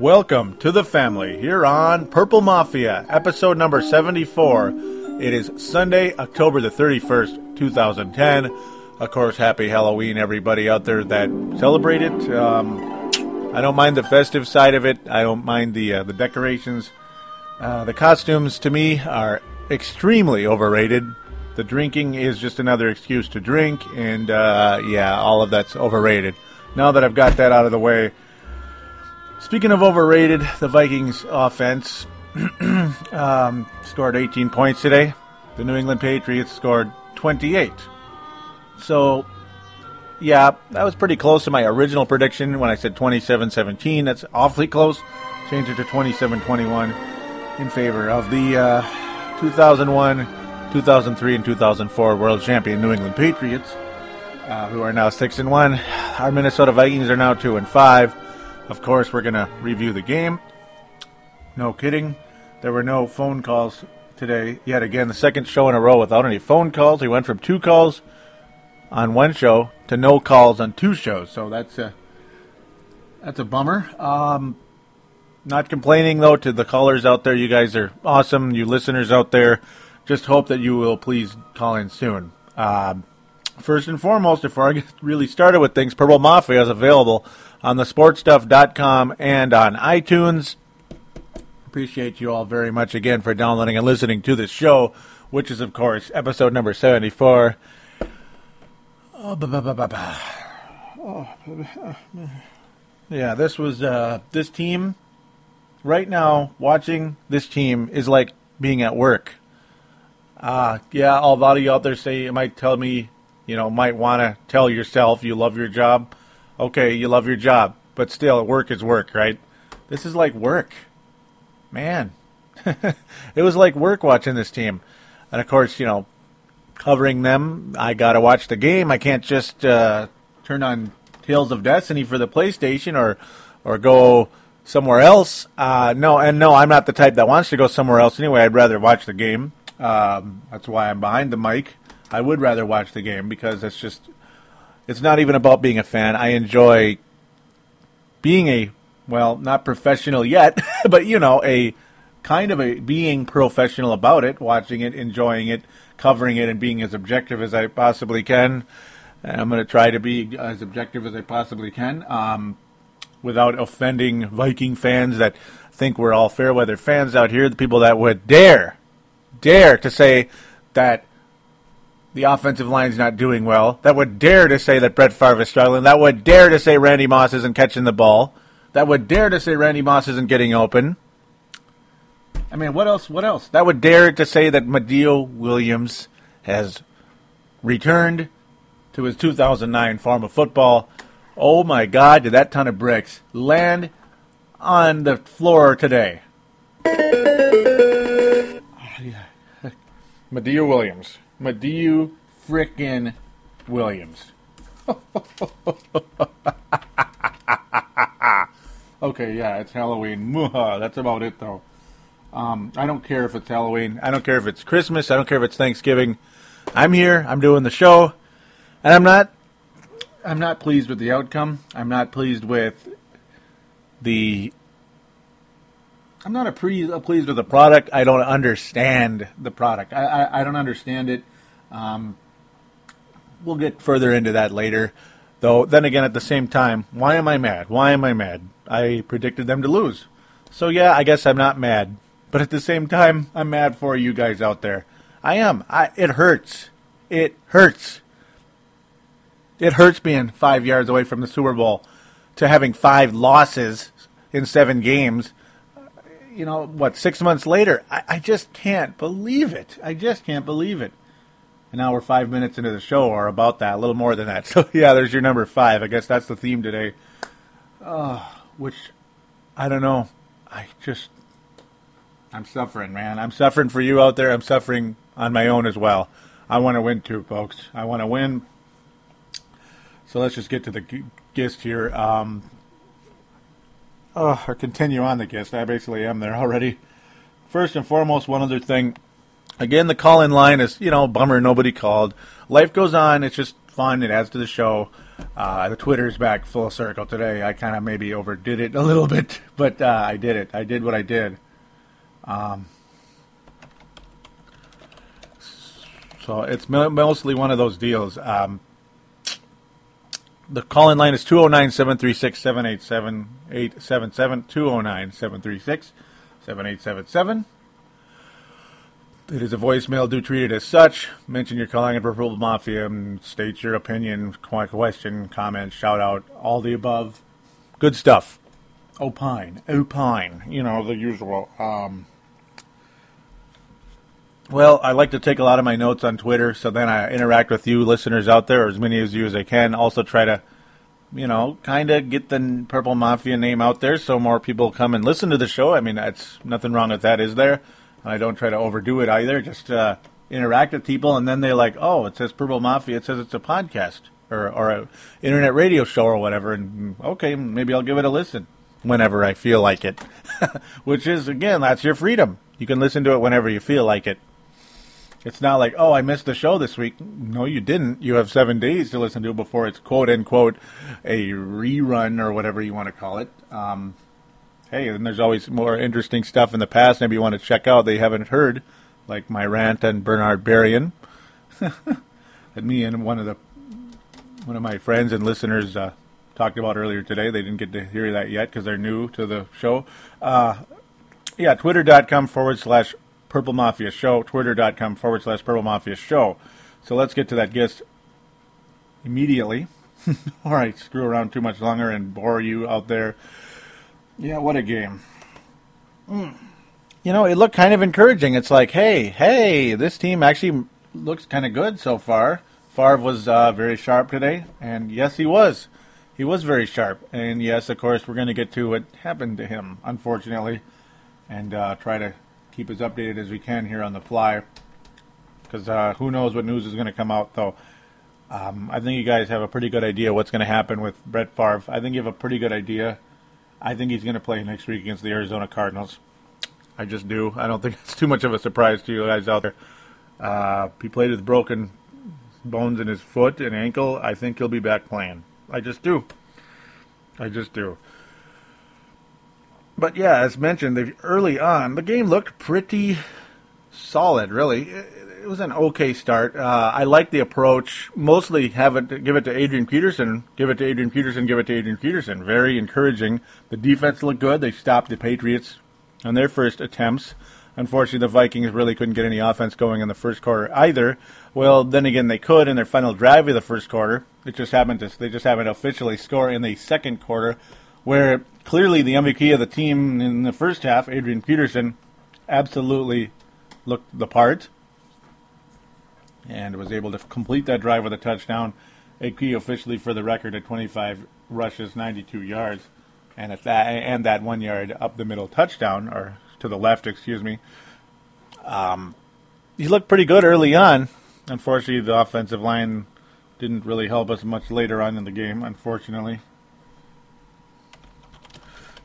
Welcome to the family here on Purple Mafia, episode number 74. It is Sunday, October the 31st, 2010. Of course, happy Halloween, everybody out there that celebrate it. Um, I don't mind the festive side of it, I don't mind the, uh, the decorations. Uh, the costumes, to me, are extremely overrated. The drinking is just another excuse to drink, and uh, yeah, all of that's overrated. Now that I've got that out of the way, Speaking of overrated, the Vikings offense um, scored 18 points today. The New England Patriots scored 28. So, yeah, that was pretty close to my original prediction when I said 27 17. That's awfully close. Change it to 27 21 in favor of the uh, 2001, 2003, and 2004 world champion New England Patriots, uh, who are now 6 and 1. Our Minnesota Vikings are now 2 and 5. Of course, we're going to review the game. No kidding. There were no phone calls today. Yet again, the second show in a row without any phone calls. We went from two calls on one show to no calls on two shows. So that's a that's a bummer. Um, not complaining though to the callers out there. You guys are awesome. You listeners out there. Just hope that you will please call in soon. Um, first and foremost, before I get really started with things, Purple Mafia is available on the sportstuff.com and on iTunes. Appreciate you all very much again for downloading and listening to this show, which is, of course, episode number 74. Oh, bah, bah, bah, oh yeah, this was uh, this team. Right now, watching this team is like being at work. Uh, yeah, all lot of you out there say it might tell me, you know, might want to tell yourself you love your job okay, you love your job, but still, work is work, right? This is like work. Man. it was like work watching this team. And of course, you know, covering them, I got to watch the game. I can't just uh, turn on Tales of Destiny for the PlayStation or or go somewhere else. Uh, no, and no, I'm not the type that wants to go somewhere else anyway. I'd rather watch the game. Um, that's why I'm behind the mic. I would rather watch the game because it's just it's not even about being a fan. I enjoy being a well, not professional yet, but you know, a kind of a being professional about it, watching it, enjoying it, covering it, and being as objective as I possibly can. And I'm going to try to be as objective as I possibly can, um, without offending Viking fans that think we're all fair weather fans out here. The people that would dare, dare to say that the offensive line's not doing well, that would dare to say that Brett Favre is struggling, that would dare to say Randy Moss isn't catching the ball, that would dare to say Randy Moss isn't getting open. I mean, what else? What else? That would dare to say that Madieu Williams has returned to his 2009 form of football. Oh my God, did that ton of bricks land on the floor today? Madieu Williams. Madieu frickin' Williams. okay, yeah, it's Halloween. That's about it, though. Um, I don't care if it's Halloween. I don't care if it's Christmas. I don't care if it's Thanksgiving. I'm here. I'm doing the show, and I'm not. I'm not pleased with the outcome. I'm not pleased with the I'm not a pre- pleased with the product. I don't understand the product. I, I, I don't understand it. Um, we'll get further into that later. Though, then again, at the same time, why am I mad? Why am I mad? I predicted them to lose. So, yeah, I guess I'm not mad. But at the same time, I'm mad for you guys out there. I am. I, it hurts. It hurts. It hurts being five yards away from the Super Bowl to having five losses in seven games. You know, what, six months later? I, I just can't believe it. I just can't believe it. And now we're five minutes into the show, or about that, a little more than that. So, yeah, there's your number five. I guess that's the theme today. Uh, which, I don't know. I just, I'm suffering, man. I'm suffering for you out there. I'm suffering on my own as well. I want to win too, folks. I want to win. So let's just get to the gist here. Um, oh, or continue on the guest. I basically am there already. First and foremost, one other thing. Again, the call in line is, you know, bummer, nobody called. Life goes on. It's just fun. It adds to the show. Uh, the Twitter's back full circle today. I kind of maybe overdid it a little bit, but uh, I did it. I did what I did. Um, so it's mostly one of those deals. Um, the call in line is 209 736 787 877. 209 736 7877. It is a voicemail. Do treat it as such. Mention you're calling it Purple Mafia state your opinion, question, comment, shout out, all the above. Good stuff. Opine. Opine. You know, the usual. Um, well, I like to take a lot of my notes on Twitter, so then I interact with you listeners out there, as many of you as I can. Also, try to, you know, kind of get the Purple Mafia name out there so more people come and listen to the show. I mean, that's nothing wrong with that, is there? I don't try to overdo it either. Just uh, interact with people, and then they're like, "Oh, it says Purple Mafia. It says it's a podcast or or internet radio show or whatever." And okay, maybe I'll give it a listen whenever I feel like it. Which is again, that's your freedom. You can listen to it whenever you feel like it. It's not like, oh, I missed the show this week. No, you didn't. You have seven days to listen to it before it's quote unquote a rerun or whatever you want to call it. Um, hey, and there's always more interesting stuff in the past. Maybe you want to check out they haven't heard, like my rant on Bernard Berrian. that me and one of the one of my friends and listeners uh, talked about earlier today. They didn't get to hear that yet because they're new to the show. Uh, yeah, twitter.com forward slash Purple Mafia Show, twitter.com forward slash Purple Mafia Show. So let's get to that guest immediately. All right, screw around too much longer and bore you out there. Yeah, what a game. Mm. You know, it looked kind of encouraging. It's like, hey, hey, this team actually looks kind of good so far. Favre was uh, very sharp today, and yes, he was. He was very sharp. And yes, of course, we're going to get to what happened to him, unfortunately, and uh, try to keep as updated as we can here on the fly. Because uh, who knows what news is going to come out, though. Um, I think you guys have a pretty good idea what's going to happen with Brett Favre. I think you have a pretty good idea. I think he's going to play next week against the Arizona Cardinals. I just do. I don't think it's too much of a surprise to you guys out there. Uh, he played with broken bones in his foot and ankle. I think he'll be back playing. I just do. I just do. But yeah, as mentioned, early on, the game looked pretty solid. Really, it was an okay start. Uh, I like the approach. Mostly, have it give it to Adrian Peterson. Give it to Adrian Peterson. Give it to Adrian Peterson. Very encouraging. The defense looked good. They stopped the Patriots on their first attempts. Unfortunately, the Vikings really couldn't get any offense going in the first quarter either. Well, then again, they could in their final drive of the first quarter. It just happened to they just haven't officially score in the second quarter where clearly the MVP of the team in the first half, Adrian Peterson, absolutely looked the part and was able to complete that drive with a touchdown. A key officially for the record at 25 rushes, 92 yards, and at that and that one yard up the middle touchdown or to the left, excuse me. Um, he looked pretty good early on. Unfortunately, the offensive line didn't really help us much later on in the game. Unfortunately,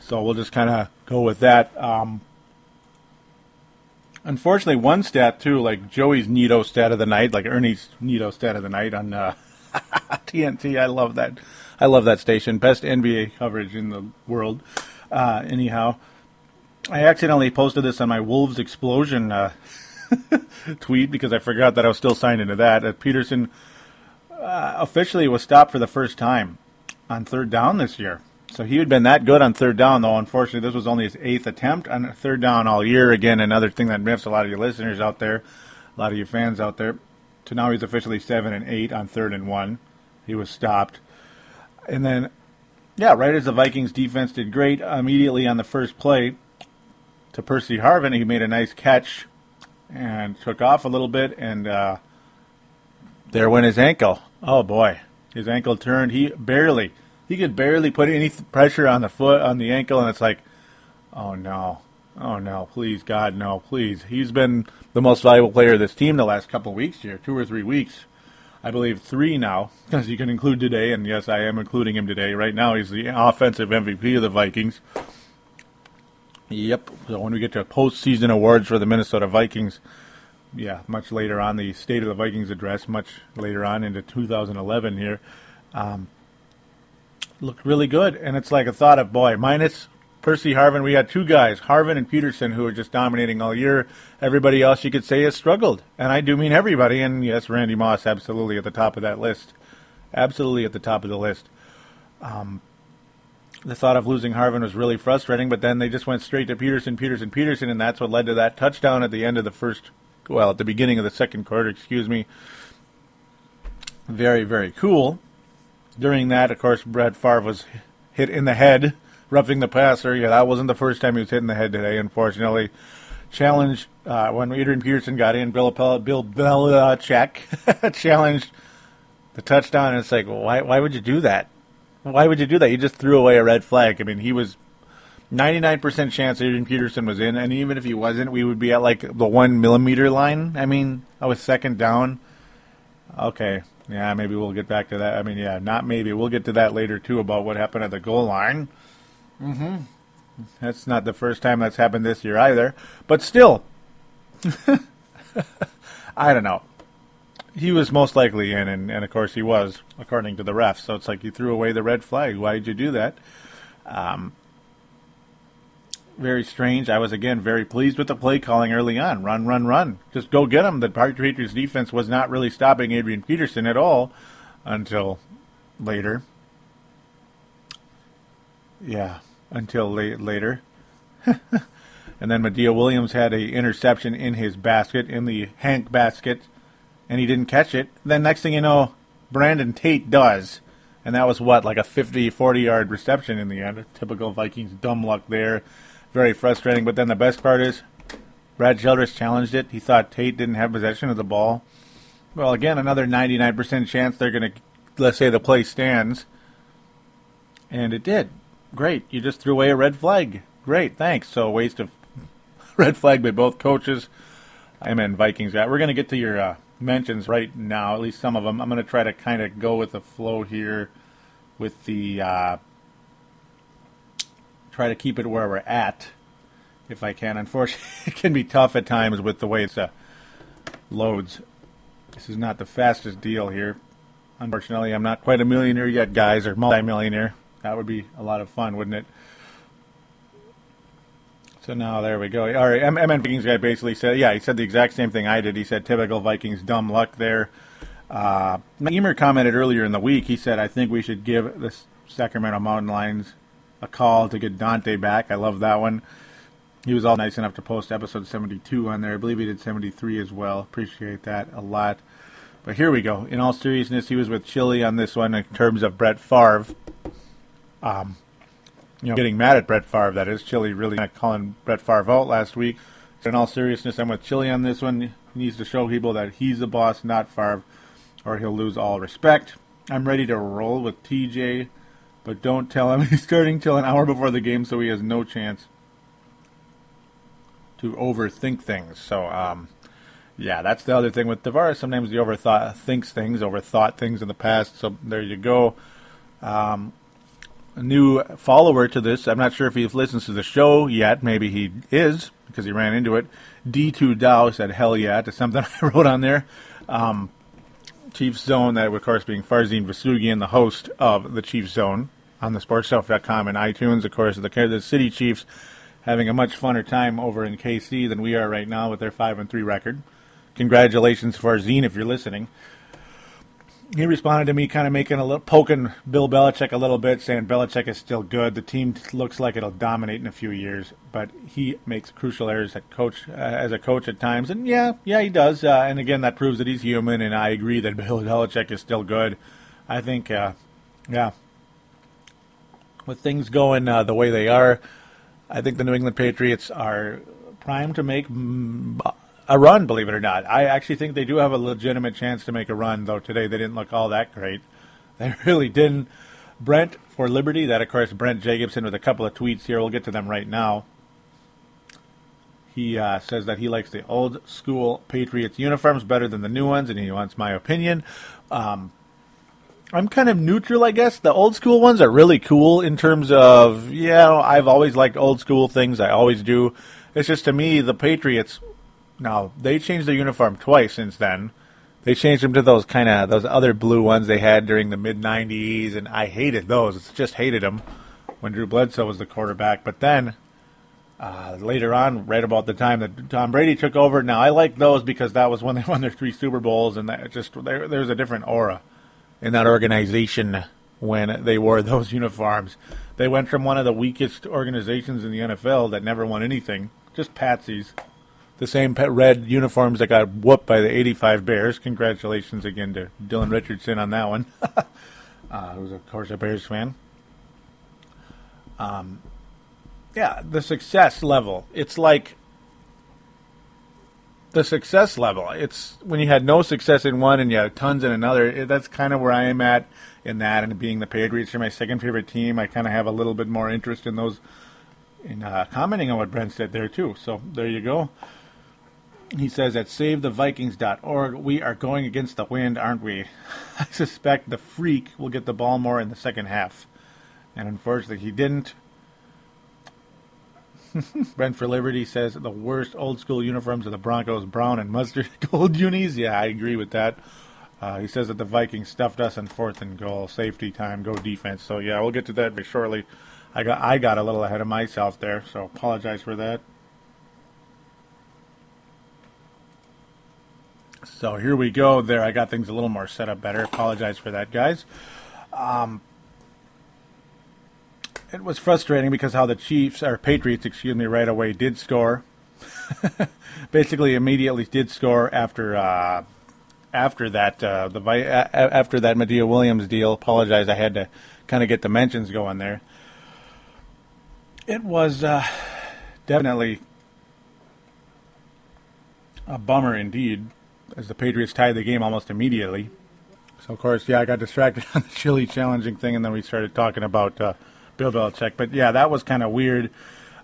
so we'll just kind of go with that. Um, unfortunately, one stat too, like Joey's Nito stat of the night, like Ernie's Nito stat of the night on uh, TNT. I love that. I love that station. Best NBA coverage in the world. Uh, anyhow, I accidentally posted this on my Wolves Explosion uh, tweet because I forgot that I was still signed into that. Uh, Peterson officially was stopped for the first time on third down this year. So he had been that good on third down, though. Unfortunately, this was only his eighth attempt on third down all year. Again, another thing that miffs a lot of your listeners out there, a lot of your fans out there. So now he's officially seven and eight on third and one. He was stopped, and then, yeah, right as the Vikings defense did great immediately on the first play to Percy Harvin, he made a nice catch and took off a little bit, and uh, there went his ankle. Oh boy, his ankle turned. He barely he could barely put any pressure on the foot on the ankle, and it's like, oh no, oh no, please God, no, please. He's been the most valuable player of this team the last couple weeks here, two or three weeks. I believe three now, because you can include today, and yes, I am including him today. Right now, he's the offensive MVP of the Vikings. Yep. So when we get to postseason awards for the Minnesota Vikings, yeah, much later on, the State of the Vikings address, much later on into 2011 here, um, looked really good. And it's like a thought of, boy, minus Percy Harvin, we had two guys, Harvin and Peterson, who were just dominating all year. Everybody else, you could say, has struggled. And I do mean everybody. And yes, Randy Moss, absolutely at the top of that list. Absolutely at the top of the list. Um, the thought of losing Harvin was really frustrating, but then they just went straight to Peterson, Peterson, Peterson, and that's what led to that touchdown at the end of the first, well, at the beginning of the second quarter, excuse me. Very, very cool. During that, of course, Brett Favre was hit in the head, roughing the passer. Yeah, that wasn't the first time he was hit in the head today, unfortunately. Challenge uh, when Adrian Peterson got in, Bill, Bill Belichick challenged the touchdown, and it's like, why, why would you do that? Why would you do that? You just threw away a red flag. I mean, he was 99% chance Adrian Peterson was in, and even if he wasn't, we would be at like the one millimeter line. I mean, I was second down. Okay, yeah, maybe we'll get back to that. I mean, yeah, not maybe. We'll get to that later too about what happened at the goal line. Mm-hmm. That's not the first time that's happened this year either. But still, I don't know. He was most likely in, and, and of course he was, according to the refs. So it's like you threw away the red flag. Why did you do that? Um, very strange. I was again very pleased with the play calling early on. Run, run, run. Just go get him. The Patriots defense was not really stopping Adrian Peterson at all until later. Yeah, until late, later. and then Madieu Williams had a interception in his basket, in the Hank basket, and he didn't catch it. Then next thing you know, Brandon Tate does. And that was what, like a 50, 40 yard reception in the end. Typical Vikings dumb luck there very frustrating. But then the best part is Brad Childress challenged it. He thought Tate didn't have possession of the ball. Well, again, another 99% chance they're going to, let's say the play stands. And it did. Great. You just threw away a red flag. Great. Thanks. So, waste of red flag by both coaches. I'm in Vikings. We're going to get to your uh, mentions right now, at least some of them. I'm going to try to kind of go with the flow here with the. Uh, try to keep it where we're at if I can. Unfortunately, it can be tough at times with the way it uh, loads. This is not the fastest deal here. Unfortunately, I'm not quite a millionaire yet, guys, or multi-millionaire. That would be a lot of fun, wouldn't it? So now there we go. All right, MN Vikings guy basically said, yeah, he said the exact same thing I did. He said typical Vikings dumb luck there. Uh, Emer commented earlier in the week. He said, I think we should give the Sacramento Mountain Lions a call to get Dante back. I love that one. He was all nice enough to post episode 72 on there. I believe he did 73 as well. Appreciate that a lot. But here we go. In all seriousness, he was with Chili on this one in terms of Brett Favre. Um, you know, getting mad at Brett Favre, that is. Chili really not calling Brett Favre out last week. So in all seriousness, I'm with Chili on this one. He needs to show people that he's the boss, not Favre, or he'll lose all respect. I'm ready to roll with TJ but don't tell him he's starting till an hour before the game, so he has no chance to overthink things. So, um, yeah, that's the other thing with Tarvaris. Sometimes he overthought thinks things, overthought things in the past. So there you go. Um, a new follower to this. I'm not sure if he listens to the show yet. Maybe he is because he ran into it. D2 Dow said hell yeah to something I wrote on there. Um, Chiefs Zone, that of course being Farzin Vousoughian, the host of the Chiefs Zone on the sportstuff.com and iTunes. Of course, the Kansas City Chiefs having a much funner time over in KC than we are right now with their 5 and 3 record. Congratulations, Farzin, if you're listening. he responded to me kind of making a little poking Bill Belichick a little bit, saying Belichick is still good. The team looks like it'll dominate in a few years, but he makes crucial errors at coach uh, as a coach at times. And yeah, yeah, he does. Uh, and again, that proves that he's human. And I agree that Bill Belichick is still good. I think, uh, yeah, with things going uh, the way they are, I think the New England Patriots are primed to make a run, believe it or not. I actually think they do have a legitimate chance to make a run, though today they didn't look all that great. They really didn't. Brent for Liberty, that of course, Brent Jacobson with a couple of tweets here. We'll get to them right now. He uh, says that he likes the old school Patriots uniforms better than the new ones, and he wants my opinion. Um, I'm kind of neutral, I guess. The old school ones are really cool in terms of, yeah, I've always liked old school things. I always do. It's just to me, the Patriots now they changed their uniform twice since then. They changed them to those kind of those other blue ones they had during the mid '90s, and I hated those. It's Just hated them when Drew Bledsoe was the quarterback. But then uh, later on, right about the time that Tom Brady took over, now I like those because that was when they won their three Super Bowls, and that just there, there's a different aura in that organization when they wore those uniforms. They went from one of the weakest organizations in the NFL that never won anything, just patsies the same red uniforms that got whooped by the 85 Bears. Congratulations again to Dylan Richardson on that one, uh, who's, of course, a Bears fan. Um, yeah, the success level. It's like the success level. It's when you had no success in one and you had tons in another. That's kind of where I am at in that. And being the Patriots are my second favorite team, I kind of have a little bit more interest in those. In uh, commenting on what Brent said there too. So there you go. He says at SaveTheVikings.org, we are going against the wind, aren't we? I suspect the freak will get the ball more in the second half. And unfortunately, he didn't. Brent for Liberty says the worst old school uniforms are the Broncos, brown and mustard gold unis. Yeah, I agree with that. Uh, he says that the Vikings stuffed us in fourth and goal, safety time, go defense. So yeah, we'll get to that very shortly. I got I got a little ahead of myself there, so apologize for that. So here we go. There, I got things a little more set up better. Apologize for that, guys. Um, it was frustrating because how the Chiefs or Patriots, excuse me, right away did score. Basically, immediately did score after uh, after that uh, the after that Madieu Williams deal. Apologize, I had to kind of get the mentions going there. It was uh, definitely a bummer indeed as the Patriots tied the game almost immediately. So of course, yeah, I got distracted on the chili challenging thing, and then we started talking about uh, Bill Belichick. But yeah, that was kind of weird.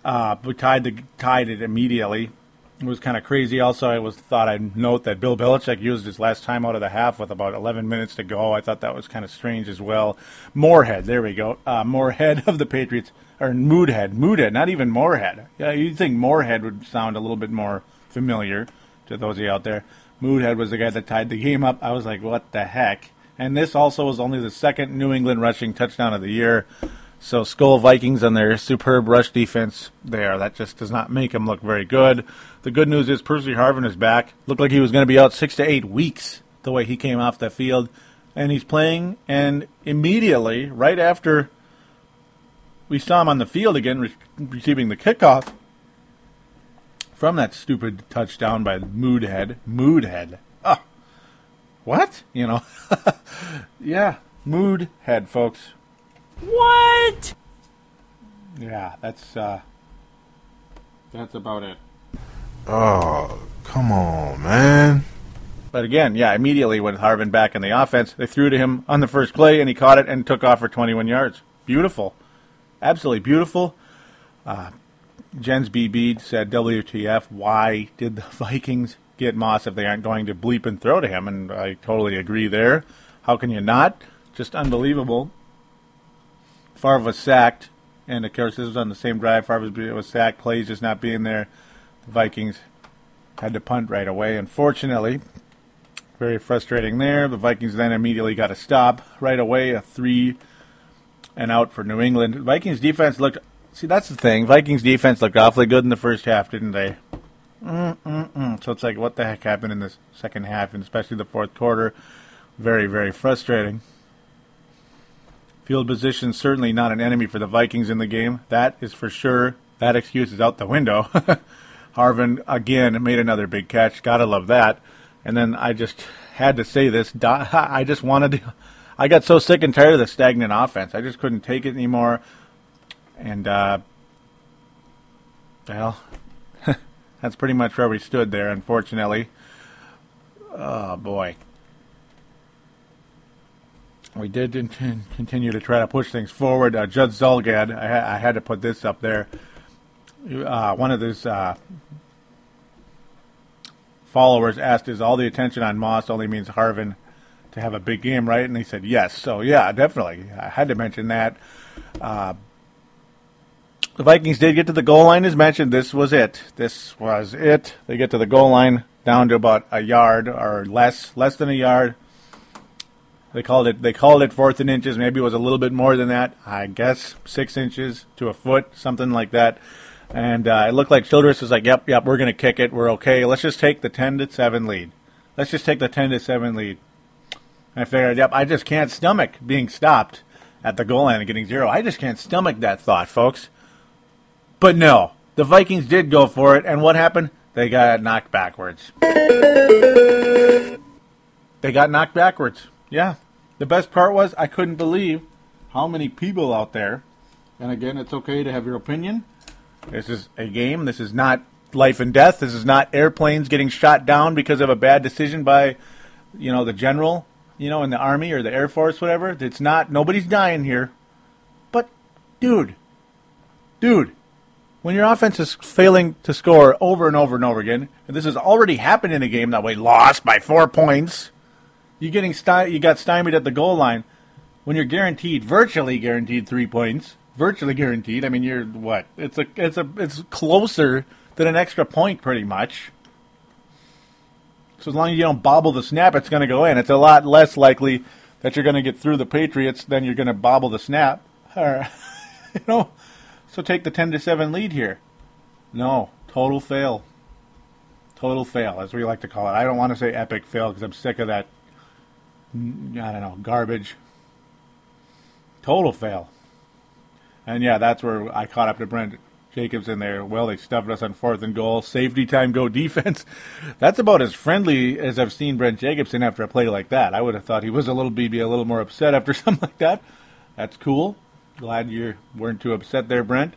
Uh, we tied the tied it immediately. It was kind of crazy. Also, I was thought I'd note that Bill Belichick used his last time out of the half with about 11 minutes to go. I thought that was kind of strange as well. Moorhead, there we go. Uh, Moorhead of the Patriots, or Woodhead, Woodhead, not even Moorhead. Yeah, you'd think Moorhead would sound a little bit more familiar to those of you out there. Woodhead was the guy that tied the game up. I was like, what the heck? And this also was only the second New England rushing touchdown of the year. So Skol Vikings and their superb rush defense there. That just does not make them look very good. The good news is Percy Harvin is back. Looked like he was going to be out six to eight weeks the way he came off the field. And he's playing, and immediately, right after we saw him on the field again, re- receiving the kickoff, from that stupid touchdown by Woodhead. Woodhead. Oh, what? You know? yeah, Woodhead, folks. What? Yeah, that's uh, that's about it. Oh, come on, man. But again, yeah, immediately with Harvin back in the offense, they threw to him on the first play, and he caught it and took off for 21 yards. Beautiful, absolutely beautiful. Uh, Jens BB said, WTF, why did the Vikings get Moss if they aren't going to bleep and throw to him? And I totally agree there. How can you not? Just unbelievable. Favre was sacked, and of course, this was on the same drive. Favre was sacked, plays just not being there. The Vikings had to punt right away, unfortunately. Very frustrating there. The Vikings then immediately got a stop right away, a three and out for New England. Vikings defense looked See, that's the thing. Vikings defense looked awfully good in the first half, didn't they? Mm-mm-mm. So it's like, what the heck happened in the second half, and especially the fourth quarter? Very, very frustrating. Field position certainly not an enemy for the Vikings in the game. That is for sure. That excuse is out the window. Harvin again made another big catch. Gotta love that. And then I just had to say this. I just wanted to. I got so sick and tired of the stagnant offense. I just couldn't take it anymore. And uh, well, that's pretty much where we stood there. Unfortunately. Oh boy we did continue to try to push things forward. Uh, Judd Zulgad, I, ha- I, had to put this up there. Uh, one of his uh, followers asked, "Is all the attention on Moss only means Harvin to have a big game, right?" And he said, "Yes." So yeah, definitely, I had to mention that. Uh, the Vikings did get to the goal line, as mentioned. This was it. This was it. They get to the goal line down to about a yard or less, less than a yard. They called it they called it fourth and inches. Maybe it was a little bit more than that. I guess six inches to a foot, something like that. And uh, it looked like Childress was like, "Yep, yep, we're going to kick it. We're okay. Let's just take the ten to seven lead. Let's just take the ten to seven lead." And I figured, "Yep, I just can't stomach being stopped at the goal line and getting zero. I just can't stomach that thought, folks." But no, the Vikings did go for it, and what happened? They got knocked backwards. They got knocked backwards. Yeah. The best part was I couldn't believe how many people out there. And again, it's okay to have your opinion. This is a game. This is not life and death. This is not airplanes getting shot down because of a bad decision by, you know, the general, you know, in the army or the air force, whatever. It's not. Nobody's dying here. But, dude, dude, when your offense is failing to score over and over and over again, and this has already happened in a game that we lost by four points you getting you got stymied at the goal line when you're guaranteed, virtually guaranteed three points, virtually guaranteed. I mean, you're what? It's a it's a it's closer than an extra point, pretty much. So as long as you don't bobble the snap, it's going to go in. It's a lot less likely that you're going to get through the Patriots than you're going to bobble the snap. Or, you know, so take the ten to seven lead here. No, total fail. Total fail, as we like to call it. I don't want to say epic fail because I'm sick of that I don't know, garbage. Total fail. And yeah, that's where I caught up to Brent Jacobson there. Well, they stuffed us on fourth and goal. Safety time, go defense. That's about as friendly as I've seen Brent Jacobson after a play like that. I would have thought he was a little be a little more upset after something like that. That's cool. Glad you weren't too upset there, Brent.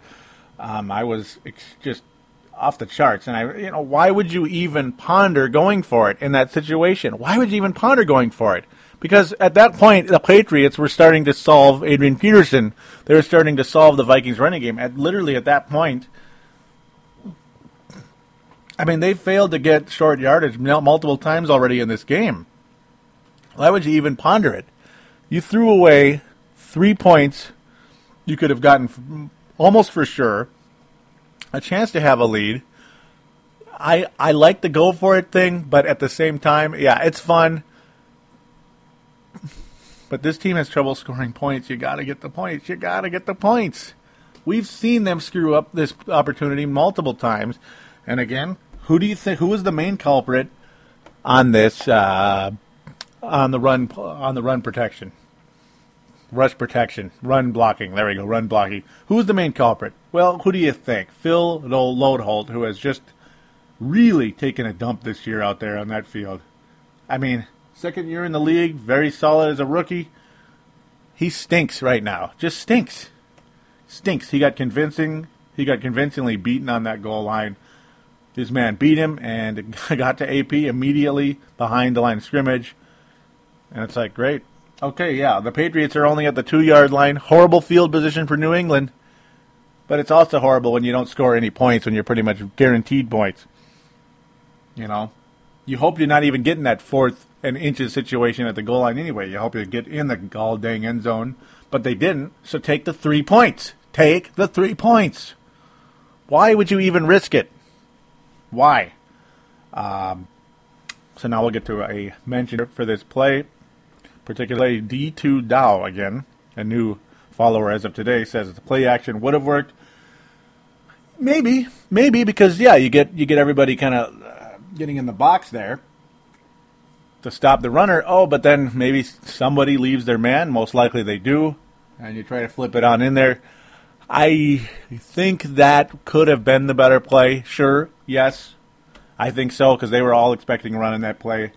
Um, I was just off the charts. And I, you know, why would you even ponder going for it in that situation? Why would you even ponder going for it? Because at that point, the Patriots were starting to solve Adrian Peterson. They were starting to solve the Vikings running game. At literally at that point, I mean, they failed to get short yardage multiple times already in this game. Why would you even ponder it? You threw away three points you could have gotten almost for sure, a chance to have a lead. I I like the go for it thing, but at the same time, yeah, it's fun. But this team has trouble scoring points. You got to get the points. You got to get the points. We've seen them screw up this opportunity multiple times. And again, who do you think who was the main culprit on this uh, on the run on the run protection? Rush protection, run blocking. There we go, run blocking. Who's the main culprit? Well, who do you think? Phil Loadholt, who has just really taken a dump this year out there on that field. I mean, Second year in the league, very solid as a rookie. He stinks right now. Just stinks. Stinks. He got convincing. He got convincingly beaten on that goal line. His man beat him and got to AP immediately behind the line of scrimmage. And it's like, great. Okay, yeah, the Patriots are only at the two yard line. Horrible field position for New England. But it's also horrible when you don't score any points when you're pretty much guaranteed points. You know? You hope you're not even getting that fourth and inches situation at the goal line anyway. You hope you get in the gall dang end zone, but they didn't. So take the three points. Take the three points. Why would you even risk it? Why? Um, so now we'll get to a mention for this play, particularly D2 Dow again, a new follower as of today says the play action would have worked. Maybe, maybe because yeah, you get you get everybody kind of getting in the box there. to stop the runner. Oh, but then maybe somebody leaves their man. Most likely they do, and you try to flip it on in there. I think that could have been the better play. Sure, yes, I think so because they were all expecting a run in that play.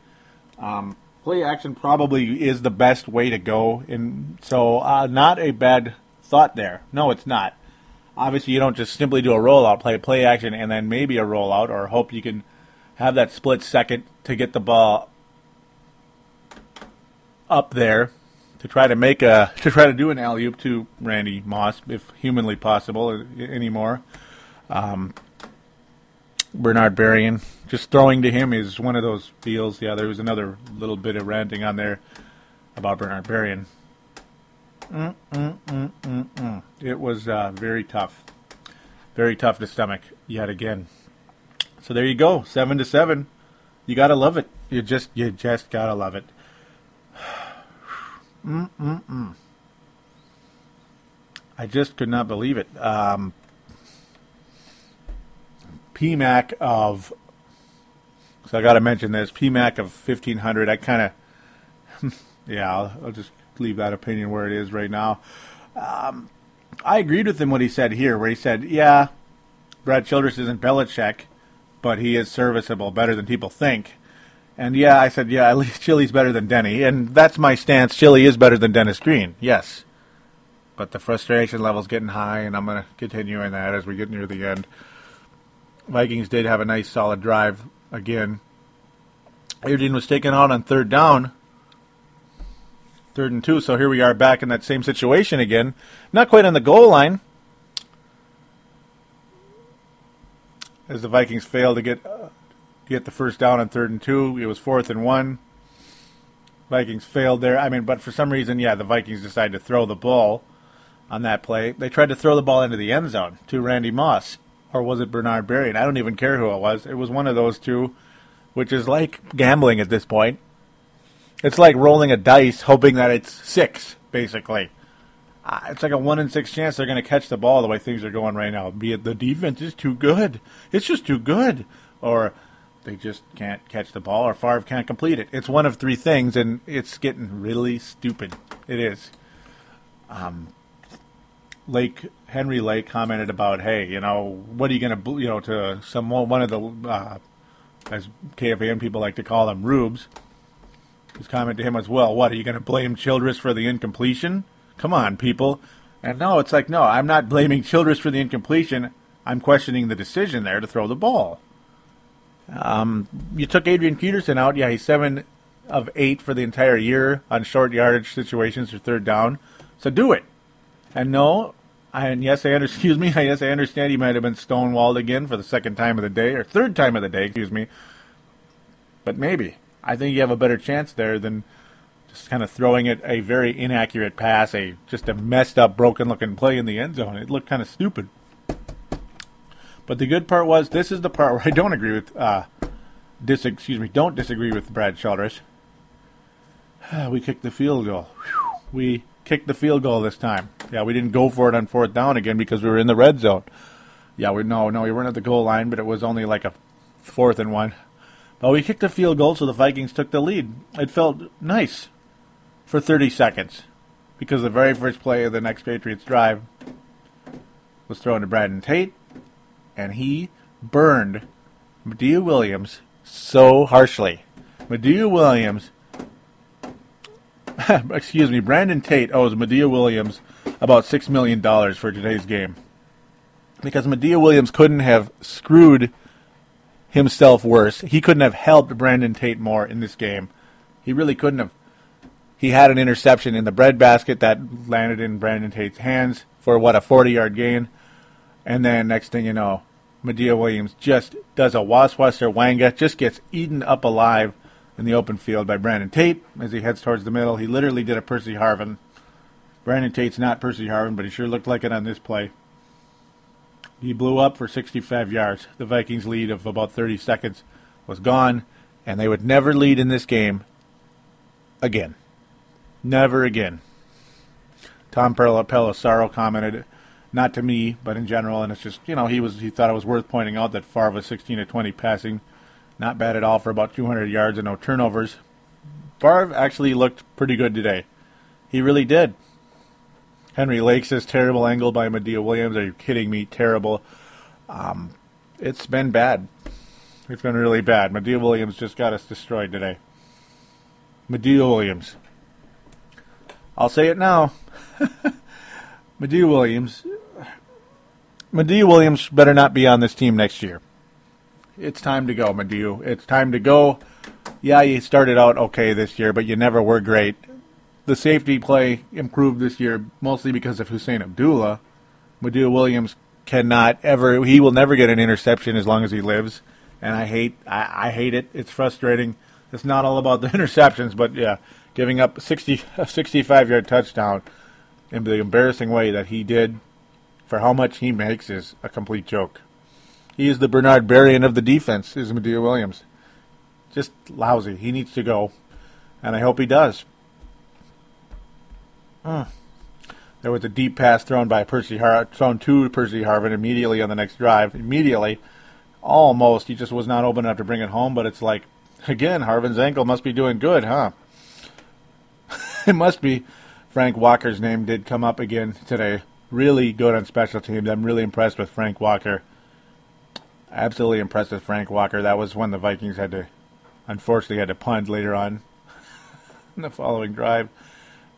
Um, play action probably is the best way to go, and so uh, not a bad thought there. No, it's not. Obviously, you don't just simply do a rollout, play play action, and then maybe a rollout, or hope you can have that split second to get the ball up there to try to make a to try to do an alley oop to Randy Moss, if humanly possible uh, anymore. Um, Bernard Berrian just throwing to him is one of those deals. Yeah, there was another little bit of ranting on there about Bernard Berrian. Mm, mm, mm, mm. It was uh, very tough, very tough to stomach yet again. So there you go, seven to seven. You gotta love it. You just you just gotta love it. Mm-mm-mm. I just could not believe it. Um, PMAC of, so I got to mention this PMAC of 1500. I kind of, yeah, I'll, I'll, just leave that opinion where it is right now. Um, I agreed with him what he said here, where he said, yeah, Brad Childress isn't Belichick, but he is serviceable, better than people think. And yeah, I said, yeah, at least Chili's better than Denny. And that's my stance. Chili is better than Dennis Green. Yes. But the frustration level's getting high, and I'm going to continue in that as we get near the end. Vikings did have a nice solid drive again. Airdine was taken out on third down. Third and two, so here we are back in that same situation again. Not quite on the goal line. As the Vikings failed to get uh, get the first down on third and two. It was fourth and one. Vikings failed there. I mean, but for some reason, yeah, the Vikings decided to throw the ball on that play. They tried to throw the ball into the end zone to Randy Moss, or was it Bernard Berrian? I don't even care who it was. It was one of those two, which is like gambling at this point. It's like rolling a dice, hoping that it's six, basically. It's like a one in six chance they're going to catch the ball the way things are going right now. Be it the defense is too good, it's just too good, or they just can't catch the ball, or Favre can't complete it. It's one of three things, and it's getting really stupid. It is. Um, Lake Henry Lake commented about, hey, you know, what are you going to, you know, to some one of the, uh, as KFAN people like to call them, rubes. His comment to him as well. What are you going to blame Childress for the incompletion? Come on, people. And no, it's like no, I'm not blaming Childress for the incompletion. I'm questioning the decision there to throw the ball. Um, you took Adrian Peterson out. Yeah, he's seven of eight for the entire year on short yardage situations or third down. So do it. And no, and yes, I understand. Excuse me. Yes, I understand. He might have been stonewalled again for the second time of the day or third time of the day. Excuse me. But maybe I think you have a better chance there than kind of throwing it a very inaccurate pass, a just a messed up, broken looking play in the end zone. It looked kind of stupid. But the good part was this is the part where I don't agree with uh, dis excuse me, don't disagree with Brad Childress. we kicked the field goal. Whew. We kicked the field goal this time. Yeah, we didn't go for it on fourth down again because we were in the red zone. Yeah, we no, no, we weren't at the goal line, but it was only like a fourth and one. But we kicked a field goal, so the Vikings took the lead. It felt nice for 30 seconds because the very first play of the next Patriots drive was thrown to Brandon Tate, and he burned Madieu Williams so harshly. Madieu Williams, excuse me, Brandon Tate owes Madieu Williams about $6 million for today's game. Because Madieu Williams couldn't have screwed himself worse. He couldn't have helped Brandon Tate more in this game. He really couldn't have. He had an interception in the breadbasket that landed in Brandon Tate's hands for what a 40 yard gain. And then next thing you know, Madieu Williams just does a Waswasser Wanga, just gets eaten up alive in the open field by Brandon Tate as he heads towards the middle. He literally did a Percy Harvin. Brandon Tate's not Percy Harvin, but he sure looked like it on this play. He blew up for 65 yards. The Vikings' lead of about 30 seconds was gone, and they would never lead in this game again. Never again. Tom Pelissero commented, not to me, but in general. And it's just you know he was he thought it was worth pointing out that Favre was 16 to 20 passing, not bad at all for about 200 yards and no turnovers. Favre actually looked pretty good today. He really did. Henry Lakes is terrible angle by Madieu Williams. Are you kidding me? Terrible. Um, it's been bad. It's been really bad. Madieu Williams just got us destroyed today. Madieu Williams. I'll say it now. Madieu Williams. Madieu Williams better not be on this team next year. It's time to go, Madieu. It's time to go. Yeah, you started out okay this year, but you never were great. The safety play improved this year mostly because of Husain Abdullah. Madieu Williams cannot ever he will never get an interception as long as he lives. And I hate I, I hate it. It's frustrating. It's not all about the interceptions, but yeah, giving up 60 a 65 yard touchdown in the embarrassing way that he did for how much he makes is a complete joke. He is the Bernard Berrian of the defense, is Madieu Williams. Just lousy. He needs to go, and I hope he does. Uh, there was a deep pass thrown by Percy Har- thrown to Percy Harvin immediately on the next drive. Immediately, almost. He just was not open enough to bring it home. But it's like, again, Harvin's ankle must be doing good, huh? it must be. Frank Walker's name did come up again today. Really good on special teams. I'm really impressed with Frank Walker. Absolutely impressed with Frank Walker. That was when the Vikings had to, unfortunately, had to punt later on in the following drive.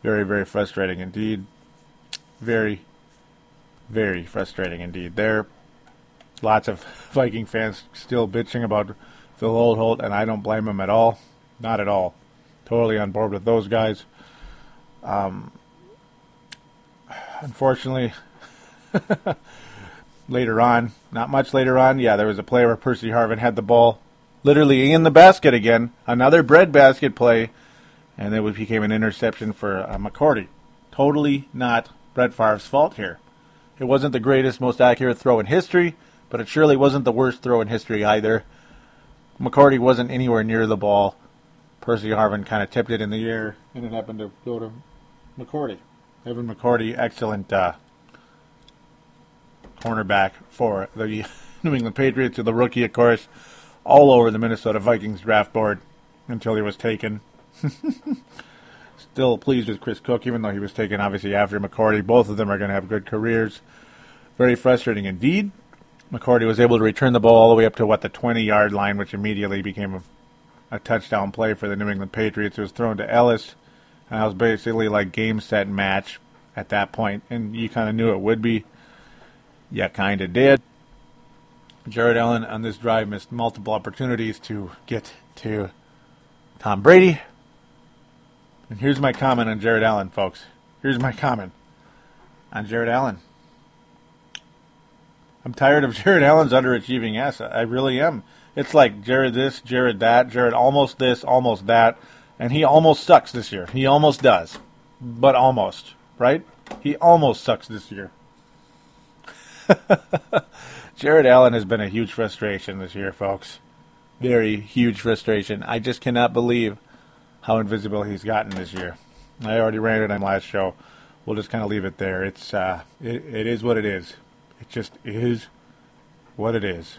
Very, very frustrating indeed. Very, very frustrating indeed. There, lots of Viking fans still bitching about Phil Loadholt, and I don't blame them at all. Not at all. Totally on board with those guys. Um, unfortunately, later on, not much later on, yeah, there was a play where Percy Harvin had the ball literally in the basket again. Another bread basket play, and it became an interception for uh. Totally not Brett Favre's fault here. It wasn't the greatest, most accurate throw in history, but it surely wasn't the worst throw in history either. McCourty wasn't anywhere near the ball. Percy Harvin kind of tipped it in the air, and it happened to go to McCourty. Devin McCourty, excellent uh, cornerback for the New England Patriots, the rookie, of course, all over the Minnesota Vikings draft board until he was taken. Still pleased with Chris Cook, even though he was taken obviously after McCourty. Both of them are going to have good careers. Very frustrating indeed. McCourty was able to return the ball all the way up to what the 20 yard line, which immediately became a, a touchdown play for the New England Patriots. It was thrown to Ellis, and that was basically like game set match at that point, and you kind of knew it would be. Yeah, kind of did. Jared Allen on this drive missed multiple opportunities to get to Tom Brady. And here's my comment on Jared Allen, folks. Here's my comment on Jared Allen. I'm tired of Jared Allen's underachieving ass. I really am. It's like Jared this, Jared that, Jared almost this, almost that, and he almost sucks this year. He almost does, but almost, right? He almost sucks this year. Jared Allen has been a huge frustration this year, folks. Very huge frustration. I just cannot believe how invisible he's gotten this year. I already ranted on last show. We'll just kind of leave it there. It's uh, it, it is what it is. It just is what it is.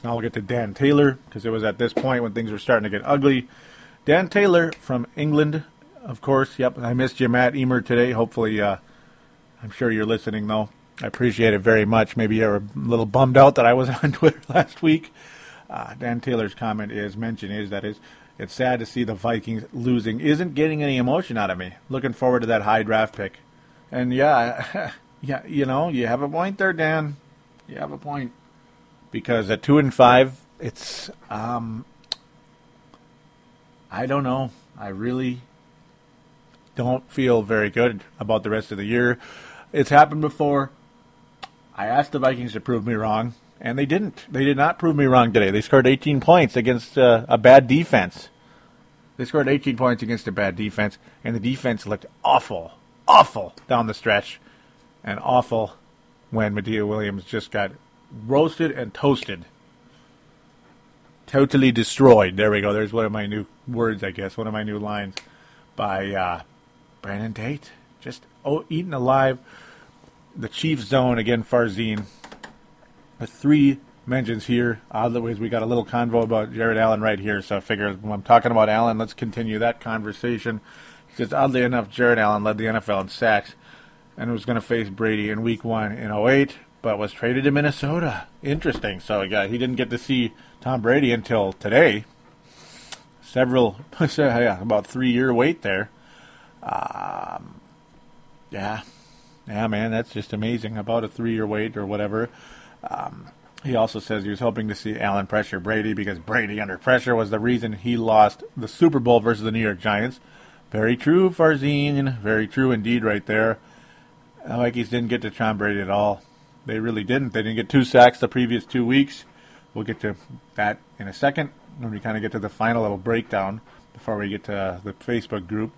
So now we'll get to Dan Taylor because it was at this point when things were starting to get ugly. Dan Taylor from England, of course. Yep, I missed you, Matt Emer, today. Hopefully, uh, I'm sure you're listening though. I appreciate it very much. Maybe you were a little bummed out that I wasn't on Twitter last week. Uh, Dan Taylor's comment is mention is that is it's sad to see the Vikings losing. Isn't getting any emotion out of me. Looking forward to that high draft pick. And yeah, yeah, you know, you have a point there, Dan. You have a point. Because at two and five, it's um, I don't know. I really don't feel very good about the rest of the year. It's happened before. I asked the Vikings to prove me wrong, and they didn't. They did not prove me wrong today. They scored 18 points against uh, a bad defense. They scored 18 points against a bad defense, and the defense looked awful, awful down the stretch, and awful when Madieu Williams just got roasted and toasted. Totally destroyed. There we go. There's one of my new words, I guess, one of my new lines by uh, Brandon Tate. Just oh, eaten alive the Chiefs zone again, Farzine. With three mentions here. Otherwise, we got a little convo about Jared Allen right here. So I figure when I'm talking about Allen, let's continue that conversation. Because oddly enough, Jared Allen led the NFL in sacks and was going to face Brady in Week One in 08, but was traded to Minnesota. Interesting. So yeah, he didn't get to see Tom Brady until today. Several, yeah, about three year wait there. Um, yeah, yeah, man, that's just amazing. About a three year wait or whatever. Um, he also says he was hoping to see Allen pressure Brady because Brady under pressure was the reason he lost the Super Bowl versus the New York Giants. Very true, Farzine. Very true indeed, right there. The Vikings didn't get to Tom Brady at all. They really didn't. They didn't get two sacks the previous two weeks. We'll get to that in a second when we kind of get to the final little breakdown before we get to the Facebook group.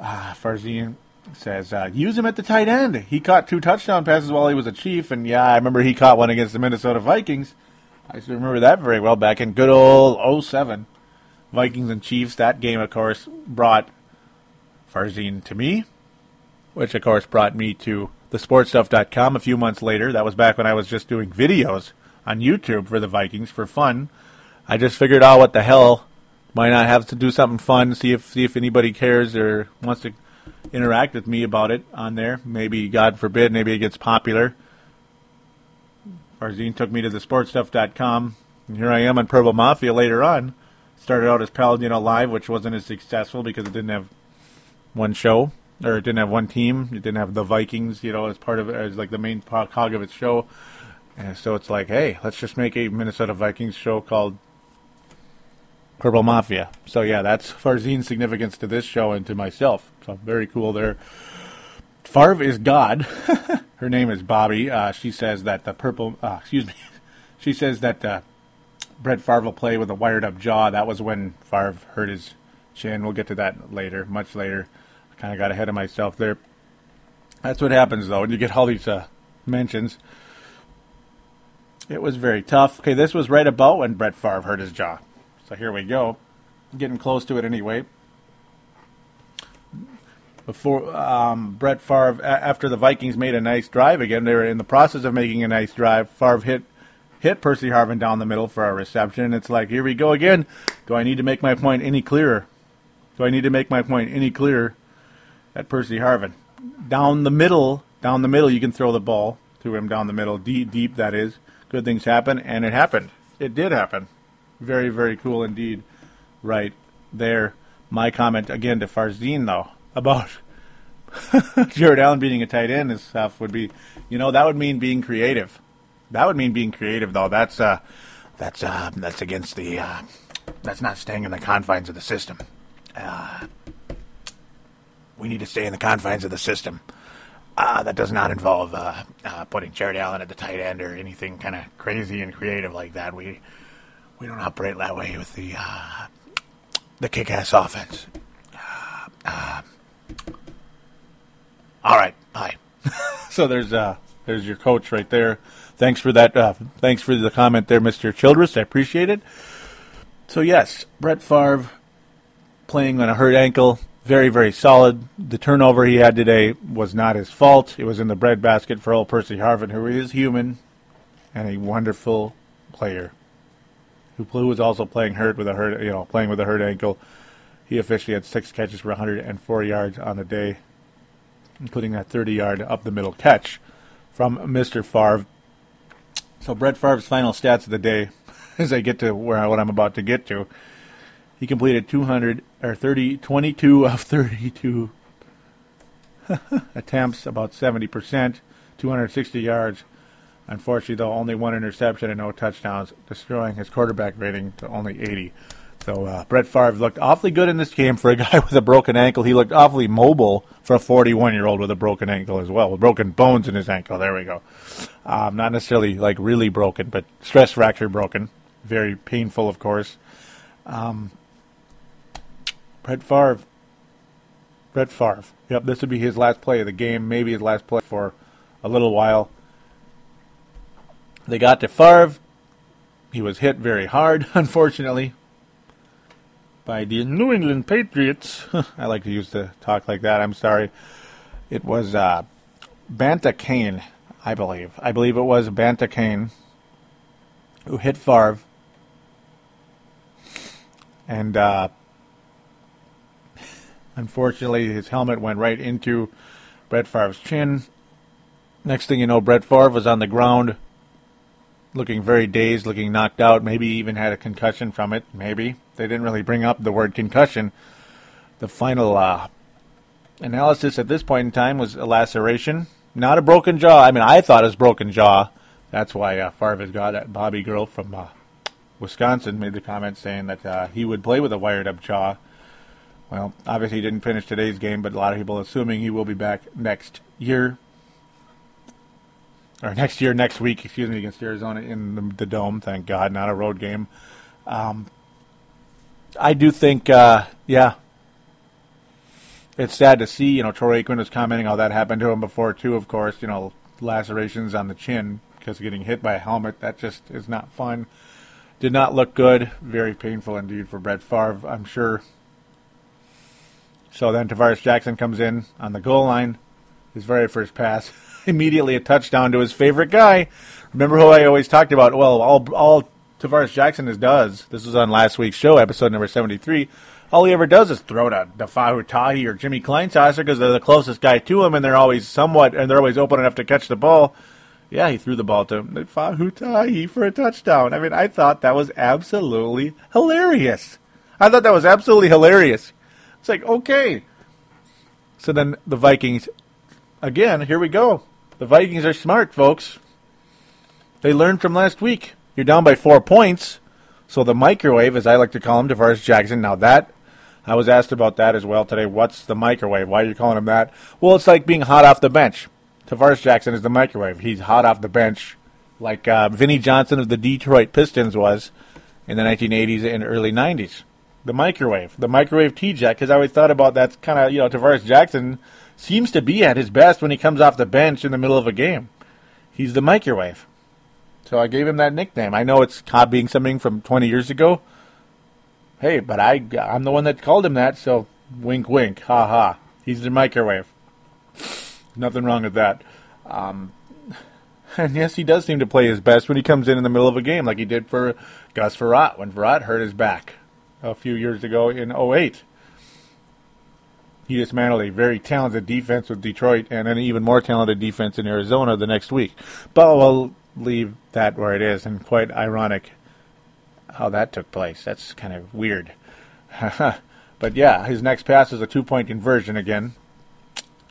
Uh, Farzine says, uh, use him at the tight end. He caught two touchdown passes while he was a Chief, and yeah, I remember he caught one against the Minnesota Vikings. I still remember that very well back in good old 07. Vikings and Chiefs. That game, of course, brought Farzine to me, which, of course, brought me to thesportstuff.com a few months later. That was back when I was just doing videos on YouTube for the Vikings for fun. I just figured out what the hell. Why not have to do something fun? See if see if anybody cares or wants to interact with me about it on there. Maybe, God forbid, maybe it gets popular. Farzine took me to thesportstuff.com, and here I am on Purple Mafia later on. Started out as Paladino Live, which wasn't as successful because it didn't have one show, or it didn't have one team. It didn't have the Vikings, you know, as part of it, as like the main cog of its show. And so it's like, hey, let's just make a Minnesota Vikings show called Purple Mafia. So yeah, that's Farzine's significance to this show and to myself. So very cool there. Farv is God. Her name is Bobby. Uh, she says that the purple. Uh, excuse me. She says that uh, Brett Favre will play with a wired up jaw. That was when Favre hurt his chin. We'll get to that later, much later. I kind of got ahead of myself there. That's what happens though when you get all these uh, mentions. It was very tough. Okay, this was right about when Brett Favre hurt his jaw. So here we go. Getting close to it anyway. Before um, Brett Favre, after the Vikings made a nice drive again, they were in the process of making a nice drive. Favre hit hit Percy Harvin down the middle for a reception. It's like, here we go again. Do I need to make my point any clearer? Do I need to make my point any clearer at Percy Harvin? Down the middle, down the middle, you can throw the ball to him down the middle, deep, deep, that is. Good things happen, and it happened. It did happen. Very, very cool indeed. Right there. My comment again to Farzine though about Jared Allen being a tight end and stuff would be, you know, that would mean being creative. That would mean being creative though. That's uh, that's uh, that's against the uh, that's not staying in the confines of the system. Uh, we need to stay in the confines of the system. Uh, that does not involve uh, uh, putting Jared Allen at the tight end or anything kind of crazy and creative like that. We we don't operate that way with the uh, the kick-ass offense. Uh, uh, all right, bye. so there's there's your coach right there. Thanks for that. Thanks for the comment there, Mister Childress. I appreciate it. So yes, Brett Favre playing on a hurt ankle, very very solid. The turnover he had today was not his fault. It was in the breadbasket for old Percy Harvin, who is human and a wonderful player who was also playing hurt with a hurt, you know, playing with a hurt ankle. He officially had six catches for 104 yards on the day, including that 30-yard up the middle catch from Mr. Favre. So Brett Favre's final stats of the day, as I get to where what I'm about to get to, he completed 200 or 30, 22 of 32 attempts, about 70 percent, 260 yards, Unfortunately, though, only one interception and no touchdowns, destroying his quarterback rating to only 80. So uh, Brett Favre looked awfully good in this game for a guy with a broken ankle. He looked awfully mobile for a 41-year-old with a broken ankle as well, with broken bones in his ankle. There we go. Um, not necessarily like really broken, but stress fracture broken. Very painful, of course. Um, Brett Favre. Brett Favre. Yep, this would be his last play of the game, maybe his last play for a little while. They got to Favre. He was hit very hard, unfortunately, by the New England Patriots. I like to use the talk like that. I'm sorry. It was uh, Banta-Cain, I believe. I believe it was Banta-Cain. who hit Favre. And uh, unfortunately, his helmet went right into Brett Favre's chin. Next thing you know, Brett Favre was on the ground, looking very dazed, looking knocked out. Maybe even had a concussion from it. Maybe they didn't really bring up the word concussion. The final uh, analysis at this point in time was a laceration, not a broken jaw. I mean, I thought it was broken jaw. That's why uh, Favre got Bobby girl from uh, Wisconsin made the comment saying that uh, he would play with a wired up jaw. Well, obviously he didn't finish today's game, but a lot of people assuming he will be back next year. Or next year, next week, excuse me, against Arizona in the, the Dome. Thank God, not a road game. Um, I do think, uh, yeah, it's sad to see. You know, Troy Aikman was commenting how that happened to him before too. Of course, you know, lacerations on the chin because of getting hit by a helmet. That just is not fun. Did not look good. Very painful indeed for Brett Favre, I'm sure. So then Tarvaris Jackson comes in on the goal line. His very first pass, immediately a touchdown to his favorite guy. Remember who I always talked about? Well, all all Tarvaris Jackson is does. This was on last week's show, episode number seventy three. All he ever does is throw to Naufahu Tahi or Jimmy Kleinsasser because they're the closest guy to him, and they're always somewhat and they're always open enough to catch the ball. Yeah, he threw the ball to Fahutahi for a touchdown. I mean, I thought that was absolutely hilarious. I thought that was absolutely hilarious. It's like, okay. So then the Vikings, again, here we go. The Vikings are smart, folks. They learned from last week. You're down by four points. So the microwave, as I like to call him, Tarvaris Jackson. Now that, I was asked about that as well today. What's the microwave? Why are you calling him that? Well, it's like being hot off the bench. Tarvaris Jackson is the microwave. He's hot off the bench, like uh, Vinnie Johnson of the Detroit Pistons was in the 1980s and early 90s. The microwave, the microwave T-Jack, because I always thought about that kind of, you know, Tarvaris Jackson seems to be at his best when he comes off the bench in the middle of a game. He's the microwave. So I gave him that nickname. I know it's copying something from 20 years ago. Hey, but I, I'm the one that called him that, so wink, wink, ha ha. He's the microwave. Nothing wrong with that. Um, and yes, he does seem to play his best when he comes in in the middle of a game, like he did for Gus Frerotte when Frerotte hurt his back a few years ago in 08. He dismantled a very talented defense with Detroit and an even more talented defense in Arizona the next week. But we'll leave that where it is, and quite ironic how that took place. That's kind of weird. but yeah, his next pass is a two point conversion again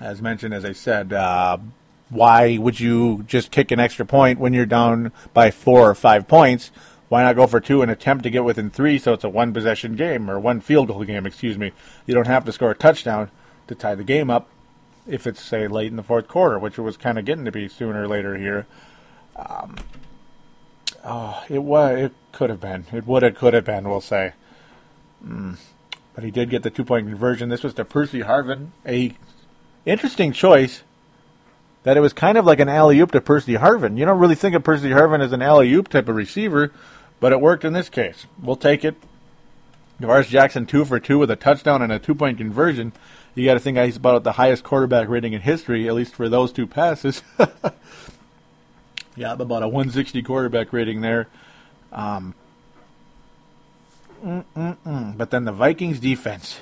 as mentioned, as I said, uh, why would you just kick an extra point when you're down by four or five points? Why not go for two and attempt to get within three so it's a one possession game or one field goal game, excuse me. You don't have to score a touchdown to tie the game up if it's, say, late in the fourth quarter, which it was kind of getting to be sooner or later here. Um, oh, it was, it could have been. It would have, could have been, we'll say. Mm. But he did get the two point conversion. This was to Percy Harvin, a interesting choice that it was kind of like an alley oop to Percy Harvin. You don't really think of Percy Harvin as an alley oop type of receiver, but it worked in this case. We'll take it. Tarvaris Jackson two for two with a touchdown and a two point conversion. You got to think he's about the highest quarterback rating in history, at least for those two passes. yeah, about a 160 quarterback rating there. Um, but then the Vikings defense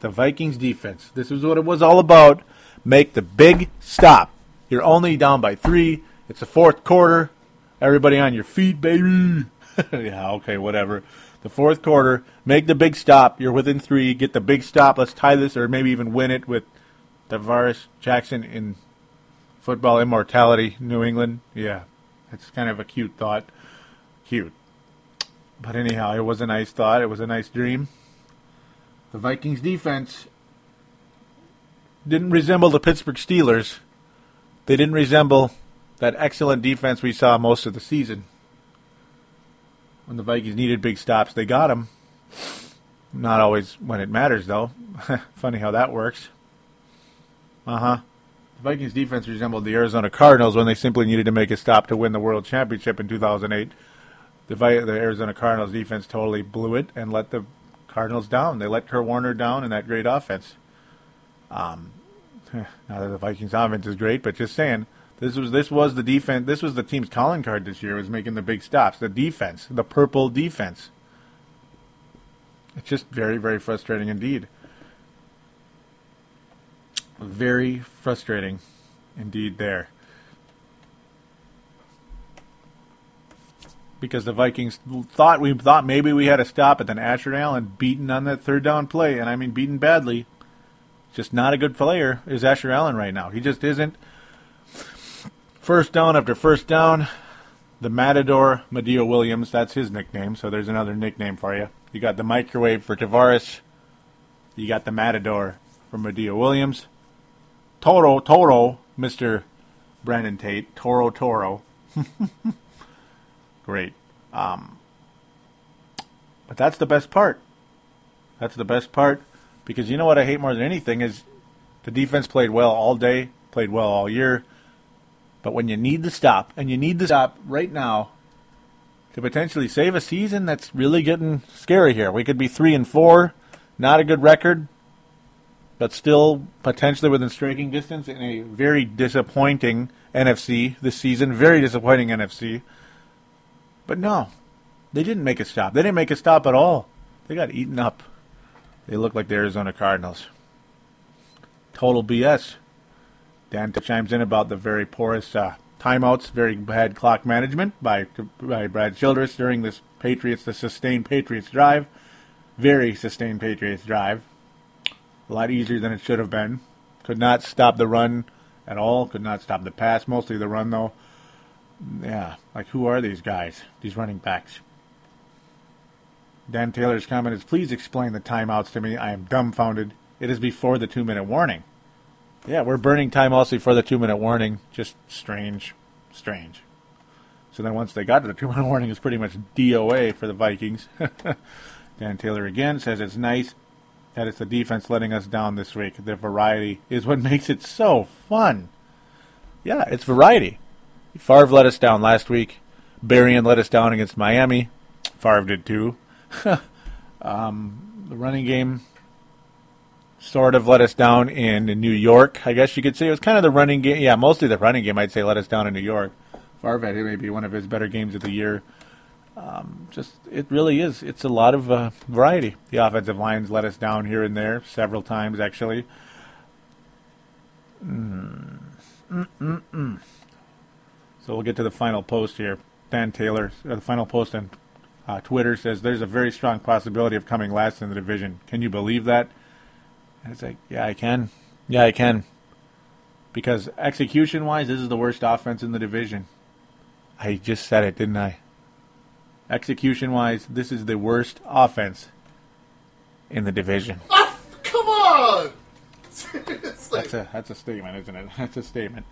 the Vikings defense. This is what it was all about. Make the big stop. You're only down by three. It's the fourth quarter. Everybody on your feet, baby. yeah, okay, whatever. The fourth quarter, make the big stop. You're within three. Get the big stop. Let's tie this, or maybe even win it with Tarvaris Jackson in football immortality, New England. Yeah, it's kind of a cute thought. Cute. But anyhow, it was a nice thought. It was a nice dream the Vikings defense didn't resemble the Pittsburgh Steelers. They didn't resemble that excellent defense we saw most of the season. When the Vikings needed big stops, they got them. Not always when it matters, though. Funny how that works. Uh huh. The Vikings defense resembled the Arizona Cardinals when they simply needed to make a stop to win the World Championship in 2008. The, the Arizona Cardinals defense totally blew it and let the Cardinals down. They let Kurt Warner down in that great offense. Um, not that the Vikings offense is great, but just saying, This was this was the defense. This was the team's calling card this year. Was making the big stops. The defense, the purple defense. It's just very very frustrating indeed. Very frustrating indeed there. Because the Vikings thought we thought maybe we had a stop, but then Asher Allen beaten on that third down play, and I mean beaten badly. Just not a good player is Asher Allen right now. He just isn't. First down after first down, the Matador Madieu Williams, that's his nickname, so there's another nickname for you. You got the microwave for Tarvaris. You got the Matador for Madieu Williams. Toro, Toro, Mr. Brandon Tate. Toro, Toro. Great. Um, but that's the best part. That's the best part because you know what I hate more than anything is the defense played well all day, played well all year. But when you need to stop, and you need to stop right now to potentially save a season, that's really getting scary here. We could be three and four, not a good record, but still potentially within striking distance in a very disappointing NFC this season. Very disappointing NFC. But no, they didn't make a stop. They didn't make a stop at all. They got eaten up. They look like the Arizona Cardinals. Total BS. Dan chimes in about the very porous uh, timeouts, very bad clock management by by Brad Childress during this Patriots, the sustained Patriots drive. Very sustained Patriots drive. A lot easier than it should have been. Could not stop the run at all. Could not stop the pass. Mostly the run though. Yeah, like who are these guys? These running backs. Dan Taylor's comment is please explain the timeouts to me. I am dumbfounded. It is before the two minute warning. Yeah, we're burning time also for the two minute warning. Just strange. Strange. So then once they got to the two minute warning, it's pretty much DOA for the Vikings. Dan Taylor again says it's nice that it's the defense letting us down this week. The variety is what makes it so fun. Yeah, it's variety. Favre let us down last week. Berrian let us down against Miami. Favre did too. um, the running game sort of let us down in, New York. I guess you could say it was kind of the running game. Yeah, mostly the running game. I'd say let us down in New York. Favre may be one of his better games of the year. Um, just it really is. It's a lot of uh, variety. The offensive lines let us down here and there several times actually. Mm. So we'll get to the final post here. Dan Taylor, uh, the final post on uh, Twitter says there's a very strong possibility of coming last in the division. Can you believe that? It's like, yeah, I can. Yeah, I can. Because execution wise, this is the worst offense in the division. I just said it, didn't I? Execution wise, this is the worst offense in the division. Oh, come on! That's a that's a statement, isn't it? That's a statement.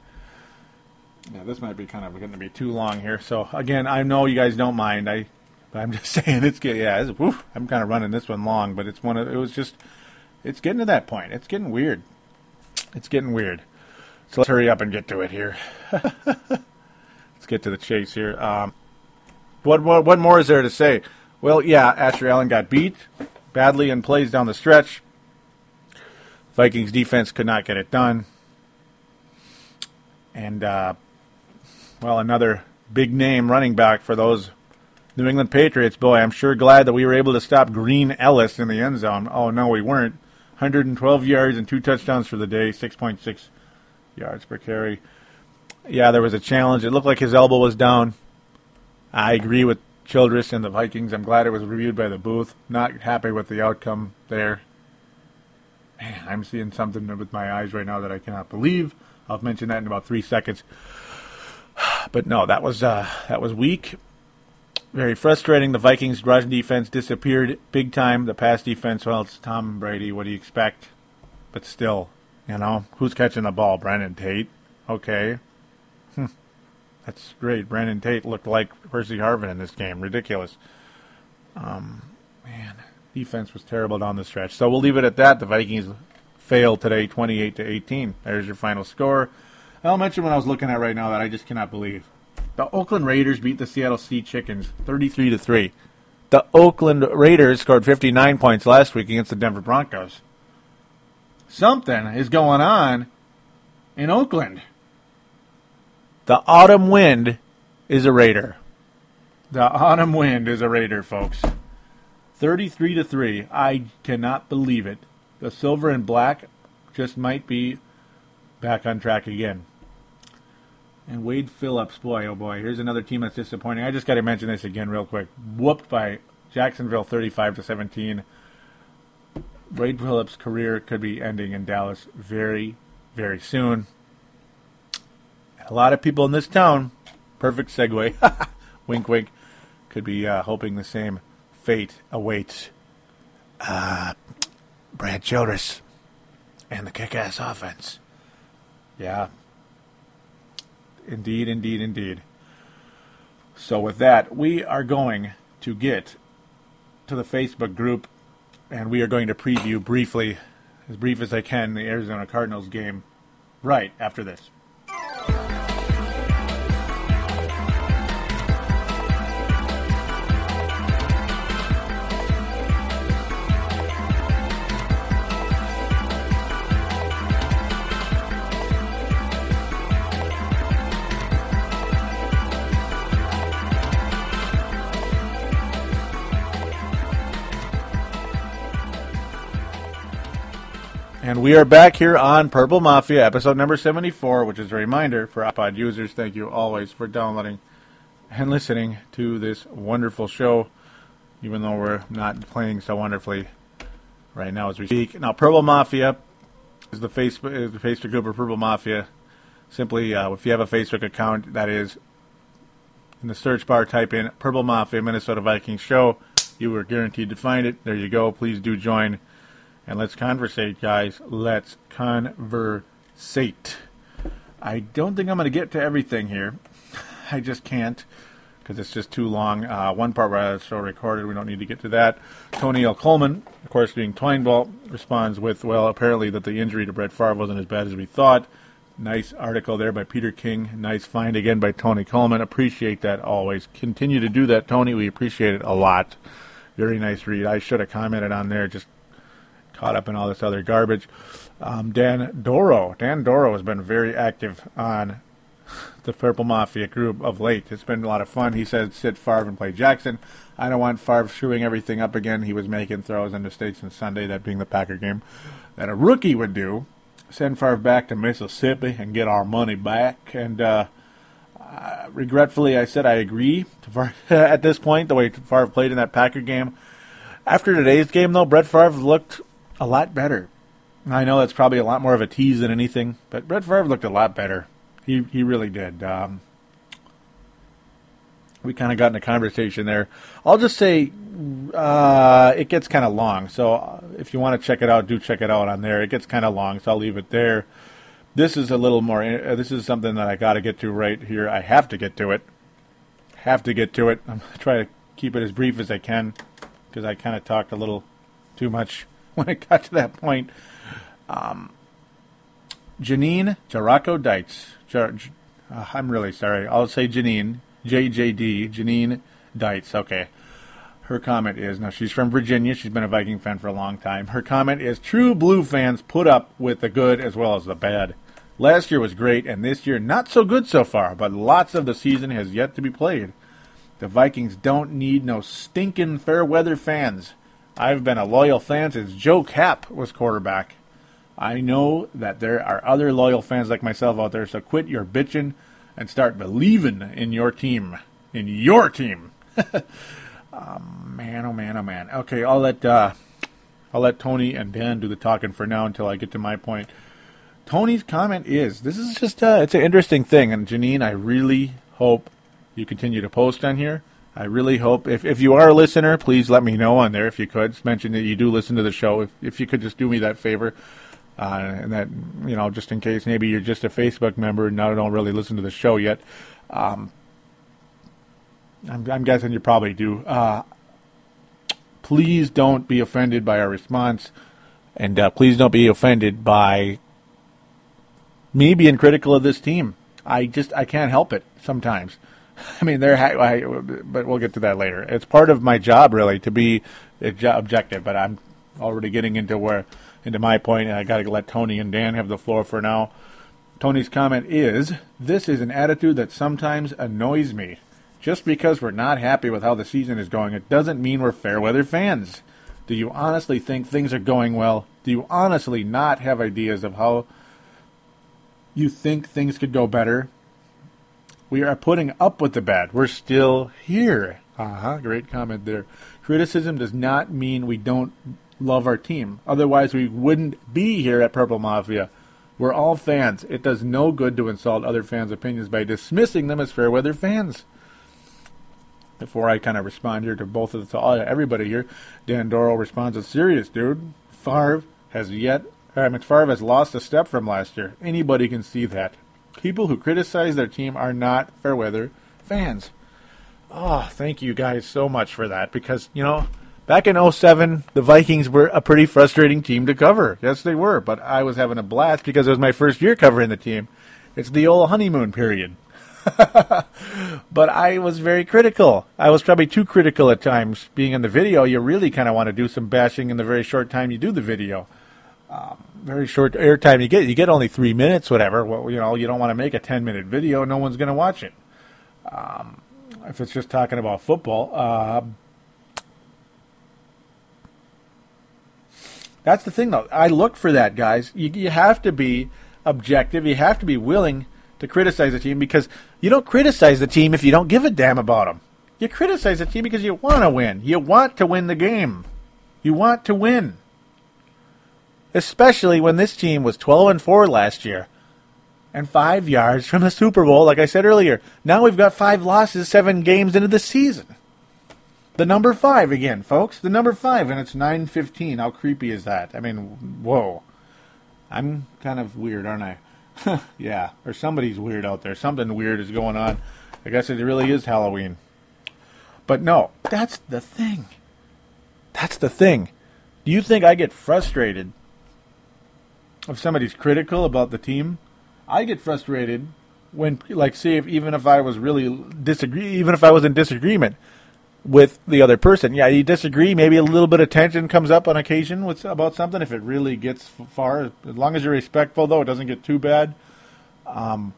Yeah, this might be kind of going to be too long here. So again, I know you guys don't mind. I, I'm just saying it's good. Yeah, it's, woof, I'm kind of running this one long, but it's one of it was just it's getting to that point. It's getting weird. It's getting weird. So let's hurry up and get to it here. let's get to the chase here. Um, what, what what more is there to say? Well, yeah, Asher Allen got beat badly in plays down the stretch. Vikings defense could not get it done. And uh, well, another big name running back for those New England Patriots. Boy, I'm sure glad that we were able to stop Green Ellis in the end zone. Oh no, we weren't. 112 yards and two touchdowns for the day, 6.6 yards per carry. Yeah, there was a challenge. It looked like his elbow was down. I agree with Childress and the Vikings. I'm glad it was reviewed by the booth. Not happy with the outcome there. Man, I'm seeing something with my eyes right now that I cannot believe. I'll mention that in about three seconds. But no, that was uh, that was weak. Very frustrating. The Vikings' rush defense disappeared big time. The pass defense, well, it's Tom Brady. What do you expect? But still, you know, who's catching the ball? Brandon Tate. Okay. Hm. That's great. Brandon Tate looked like Percy Harvin in this game. Ridiculous. Um, man, defense was terrible down the stretch. So we'll leave it at that. The Vikings failed today, 28 to 18. There's your final score. I'll mention what I was looking at right now that I just cannot believe. The Oakland Raiders beat the Seattle Sea Chickens 33 to 3. The Oakland Raiders scored 59 points last week against the Denver Broncos. Something is going on in Oakland. The autumn wind is a Raider. The autumn wind is a Raider, folks. 33 to 3. I cannot believe it. The silver and black just might be back on track again. And Wade Phillips, boy, oh boy, here's another team that's disappointing. I just got to mention this again real quick. Whooped by Jacksonville 35 to 17. Wade Phillips' career could be ending in Dallas very, very soon. A lot of people in this town, perfect segue, wink wink, could be uh, hoping the same fate awaits uh, Brad Childress and the kick ass offense. Yeah. Indeed, indeed, indeed. So, with that, we are going to get to the Facebook group and we are going to preview briefly, as brief as I can, the Arizona Cardinals game right after this. We are back here on Purple Mafia, episode number 74, which is a reminder for iPod users. Thank you always for downloading and listening to this wonderful show, even though we're not playing so wonderfully right now as we speak. Now, Purple Mafia is the Facebook, is the Facebook group of Purple Mafia. Simply, uh, if you have a Facebook account, that is in the search bar, type in Purple Mafia Minnesota Vikings Show. You are guaranteed to find it. There you go. Please do join and let's conversate, guys. Let's conversate. I don't think I'm going to get to everything here. I just can't because it's just too long. Uh, one part where I show recorded, we don't need to get to that. Tony L. Coleman, of course, being Twineball, responds with, well, apparently that the injury to Brett Favre wasn't as bad as we thought. Nice article there by Peter King. Nice find again by Tony Coleman. Appreciate that always. Continue to do that, Tony. We appreciate it a lot. Very nice read. I should have commented on there. Just caught up in all this other garbage. Um, Dan Doro. Dan Doro has been very active on the Purple Mafia group of late. It's been a lot of fun. He said sit Favre and play Jackson. I don't want Favre screwing everything up again. He was making throws in the States on Sunday, that being the Packer game, that a rookie would do. Send Favre back to Mississippi and get our money back. And uh, uh, regretfully, I said I agree Favre, at this point, the way Favre played in that Packer game. After today's game, though, Brett Favre looked a lot better. I know that's probably a lot more of a tease than anything, but Brett Favre looked a lot better. He he really did. Um, we kind of got in a conversation there. I'll just say uh, it gets kind of long, so uh, if you want to check it out, do check it out on there. It gets kind of long, so I'll leave it there. This is a little more. Uh, this is something that I got to get to right here. I have to get to it. Have to get to it. I'm try to keep it as brief as I can because I kind of talked a little too much when it got to that point. Um, Janine Jaraco Dites. Jar, uh, I'm really sorry. I'll say Janine. JJD. Janine Dites. Okay. Her comment is now she's from Virginia. She's been a Viking fan for a long time. Her comment is true blue fans put up with the good as well as the bad. Last year was great, and this year not so good so far, but lots of the season has yet to be played. The Vikings don't need no stinking fair weather fans. I've been a loyal fan since Joe Kapp was quarterback. I know that there are other loyal fans like myself out there, so quit your bitching and start believing in your team. In your team. um, man, oh man, oh man. Okay, I'll let uh, I'll let Tony and Dan do the talking for now until I get to my point. Tony's comment is this is just uh, it's an interesting thing, and Janine, I really hope you continue to post on here. I really hope if, if you are a listener, please let me know on there if you could. Mention that you do listen to the show. If, if you could just do me that favor. Uh, and that, you know, just in case maybe you're just a Facebook member and now don't really listen to the show yet. Um, I'm, I'm, guessing you probably do. Uh, please don't be offended by our response. And uh, please don't be offended by me being critical of this team. I just, I can't help it sometimes. I mean, there, ha- but we'll get to that later. It's part of my job, really, to be objective. But I'm already getting into where into my point, and I got to let Tony and Dan have the floor for now. Tony's comment is This is an attitude that sometimes annoys me. Just because we're not happy with how the season is going, it doesn't mean we're fair weather fans. Do you honestly think things are going well? Do you honestly not have ideas of how you think things could go better? We are putting up with the bad. We're still here. Uh huh. Great comment there. Criticism does not mean we don't love our team. Otherwise, we wouldn't be here at Purple Mafia. We're all fans. It does no good to insult other fans' opinions by dismissing them as fair weather fans. Before I kind of respond here to both of the, to everybody here, Dan Dorrell responds as serious, dude. Favre has yet, uh, McFarve has lost a step from last year. Anybody can see that. People who criticize their team are not fair weather fans. Oh, thank you guys so much for that because, you know, back in 07, the Vikings were a pretty frustrating team to cover. Yes, they were, but I was having a blast because it was my first year covering the team. It's the old honeymoon period. but I was very critical. I was probably too critical at times. Being in the video, you really kind of want to do some bashing in the very short time you do the video. Um, very short airtime you get. You get only three minutes, whatever. Well, you know, you don't want to make a ten minute video. No one's going to watch it. Um, if it's just talking about football, uh, that's the thing, though. I look for that, guys. You, you have to be objective. You have to be willing to criticize the team because you don't criticize the team if you don't give a damn about them. You criticize the team because you want to win. You want to win the game. You want to win. Especially when this team was 12 and 4 last year and 5 yards from the Super Bowl like I said earlier. Now we've got 5 losses 7 games into the season. The number 5 again, folks. The number 5 and it's 9:15. How creepy is that? I mean, whoa. I'm kind of weird, aren't I? yeah, or somebody's weird out there. Something weird is going on. I guess it really is Halloween. But no, that's the thing. That's the thing. Do you think I get frustrated if somebody's critical about the team? I get frustrated when, like, say, if even if I was really disagree, even if I was in disagreement with the other person. Yeah, you disagree. Maybe a little bit of tension comes up on occasion with about something. If it really gets far, as long as you're respectful, though, it doesn't get too bad. Um,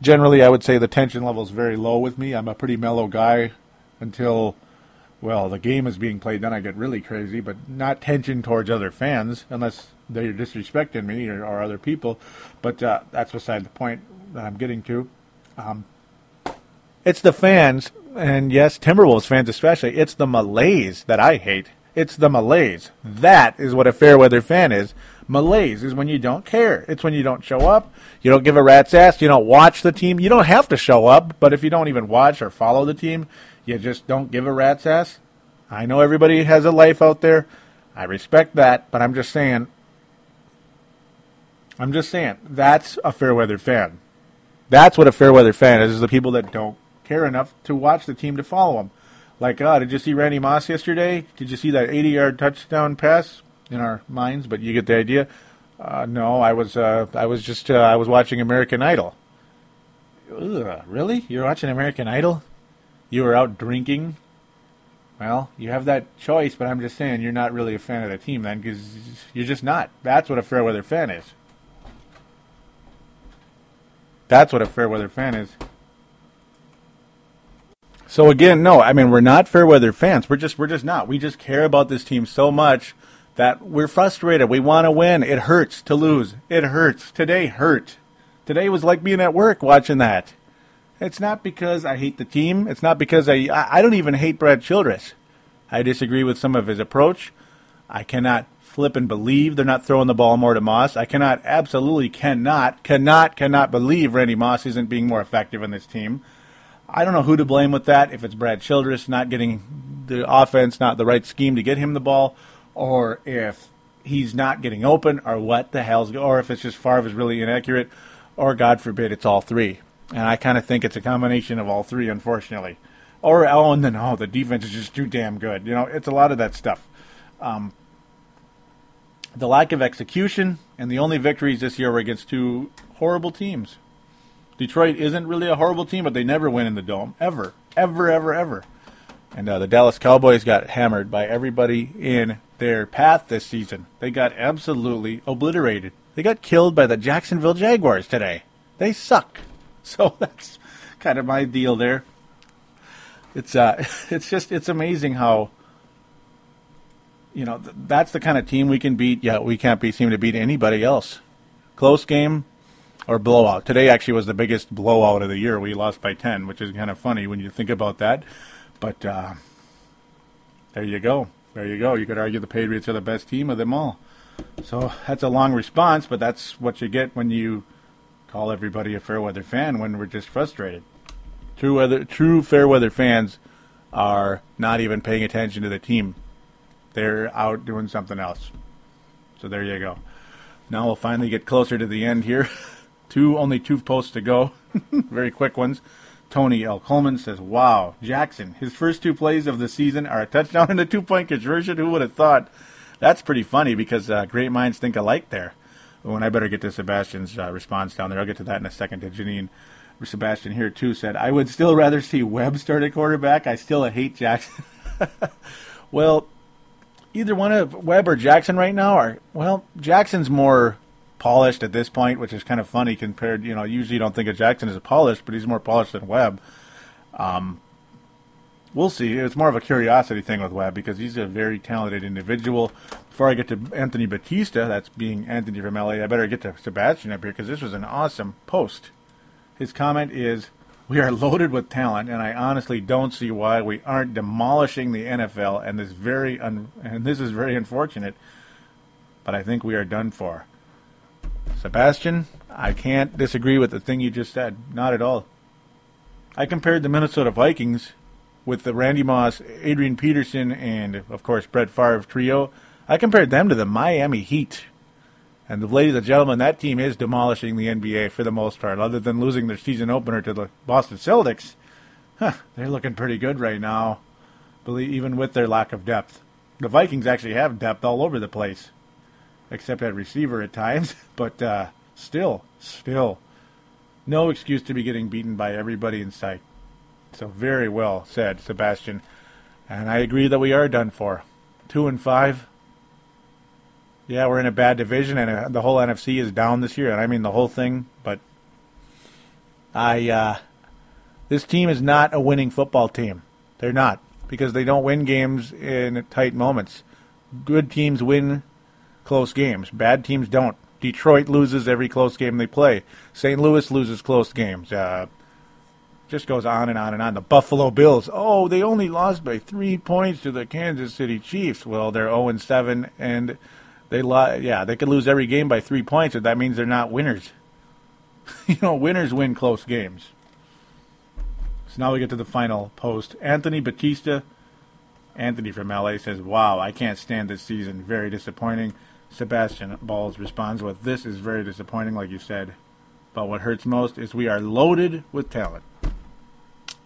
generally, I would say the tension level is very low with me. I'm a pretty mellow guy until, well, the game is being played. Then I get really crazy, but not tension towards other fans unless they're disrespecting me or, or other people. But uh, that's beside the point that I'm getting to. Um, it's the fans, and yes, Timberwolves fans especially. It's the malaise that I hate. It's the malaise. That is what a fair weather fan is. Malaise is when you don't care. It's when you don't show up. You don't give a rat's ass. You don't watch the team. You don't have to show up, but if you don't even watch or follow the team, you just don't give a rat's ass. I know everybody has a life out there. I respect that, but I'm just saying. I'm just saying that's a fair weather fan. That's what a fair weather fan is: is the people that don't care enough to watch the team to follow them. Like, uh, did you see Randy Moss yesterday? Did you see that 80-yard touchdown pass? In our minds, but you get the idea. Uh, no, I was uh, I was just uh, I was watching American Idol. Ugh, really? You're watching American Idol? You were out drinking? Well, you have that choice, but I'm just saying you're not really a fan of the team then, because you're just not. That's what a fair weather fan is. That's what a fair weather fan is. So again, no, I mean we're not fair weather fans. We're just we're just not. We just care about this team so much that we're frustrated. We want to win. It hurts to lose. It hurts. Today hurt. Today was like being at work watching that. It's not because I hate the team. It's not because I I don't even hate Brad Childress. I disagree with some of his approach. I cannot flip and believe they're not throwing the ball more to Moss. I cannot, absolutely cannot, cannot, cannot believe Randy Moss isn't being more effective in this team. I don't know who to blame with that. If it's Brad Childress not getting the offense, not the right scheme to get him the ball, or if he's not getting open, or what the hell's, or if it's just Favre is really inaccurate, or God forbid it's all three. And I kind of think it's a combination of all three, unfortunately. Or oh, and then oh, the defense is just too damn good. You know, it's a lot of that stuff. Um, the lack of execution, and the only victories this year were against two horrible teams. Detroit isn't really a horrible team, but they never win in the dome ever, ever, ever, ever. And uh, the Dallas Cowboys got hammered by everybody in their path this season. They got absolutely obliterated. They got killed by the Jacksonville Jaguars today. They suck. So that's kind of my deal there. It's uh, it's just it's amazing how you know th- that's the kind of team we can beat. Yeah, we can't be seem to beat anybody else. Close game or blowout. Today actually was the biggest blowout of the year. We lost by ten, which is kind of funny when you think about that. But uh, there you go. There you go. You could argue the Patriots are the best team of them all. So that's a long response, but that's what you get when you call everybody a fair weather fan when we're just frustrated. True weather, true fair weather fans are not even paying attention to the team. They're out doing something else. So there you go. Now we'll finally get closer to the end here. two only two posts to go. Very quick ones. Tony L. Coleman says, Wow, Jackson, his first two plays of the season are a touchdown and a two point conversion. Who would have thought? That's pretty funny because uh, great minds think alike there when I better get to Sebastian's uh, response down there. I'll get to that in a second. To Janine, Sebastian here too said, I would still rather see Webb start at quarterback. I still hate Jackson. well, either one of Webb or Jackson right now are well, Jackson's more polished at this point, which is kind of funny compared. You know, usually you don't think of Jackson as polished, but he's more polished than Webb. Um, we'll see. It's more of a curiosity thing with Webb because he's a very talented individual. Before I get to Anthony Batista, that's being Anthony from LA, I better get to Sebastian up here because this was an awesome post. His comment is, "We are loaded with talent, and I honestly don't see why we aren't demolishing the NFL. And this very un- and this is very unfortunate, but I think we are done for." Sebastian, I can't disagree with the thing you just said. Not at all. I compared the Minnesota Vikings with the Randy Moss, Adrian Peterson, and of course Brett Favre trio. I compared them to the Miami Heat. And the ladies and gentlemen, that team is demolishing the NBA for the most part, other than losing their season opener to the Boston Celtics. Huh, they're looking pretty good right now, even with their lack of depth. The Vikings actually have depth all over the place, except at receiver at times, but uh, still, still, no excuse to be getting beaten by everybody in sight. So very well said, Sebastian. And I agree that we are done for. Two and five. Yeah, we're in a bad division, and uh, the whole NFC is down this year, and I mean the whole thing. But I, uh, this team is not a winning football team. They're not because they don't win games in tight moments. Good teams win close games. Bad teams don't. Detroit loses every close game they play. St. Louis loses close games. Uh, just goes on and on and on. The Buffalo Bills, oh, they only lost by three points to the Kansas City Chiefs. Well, they're 0 7 and they lo- yeah, they could lose every game by three points, but that means they're not winners. you know, winners win close games. So now we get to the final post. Anthony Batista, Anthony from LA says, "Wow, I can't stand this season. Very disappointing." Sebastian Balls responds with, "This is very disappointing, like you said." But what hurts most is we are loaded with talent.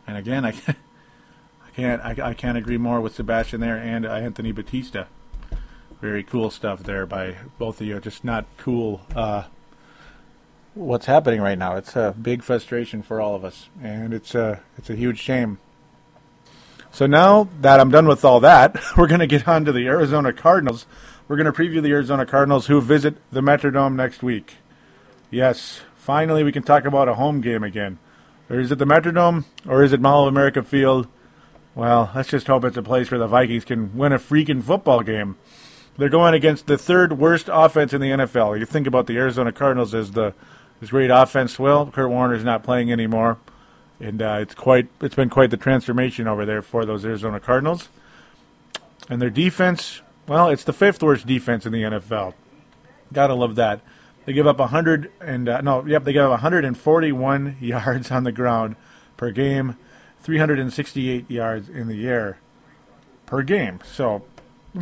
And again, I I can't, I, I can't agree more with Sebastian there and Anthony Batista. Very cool stuff there by both of you. Just not cool. Uh, what's happening right now? It's a big frustration for all of us, and it's a it's a huge shame. So now that I'm done with all that, we're going to get on to the Arizona Cardinals. We're going to preview the Arizona Cardinals who visit the Metrodome next week. Yes, finally we can talk about a home game again. Or is it the Metrodome? Or is it Mall of America Field? Well, let's just hope it's a place where the Vikings can win a freaking football game. They're going against the third worst offense in the NFL. You think about the Arizona Cardinals as the this great offense. Well, Kurt Warner's not playing anymore, and uh, it's quite it's been quite the transformation over there for those Arizona Cardinals. And their defense, well, it's the fifth worst defense in the NFL. Gotta love that. They give up 100 and uh, no, yep, they give up 141 yards on the ground per game, 368 yards in the air per game. So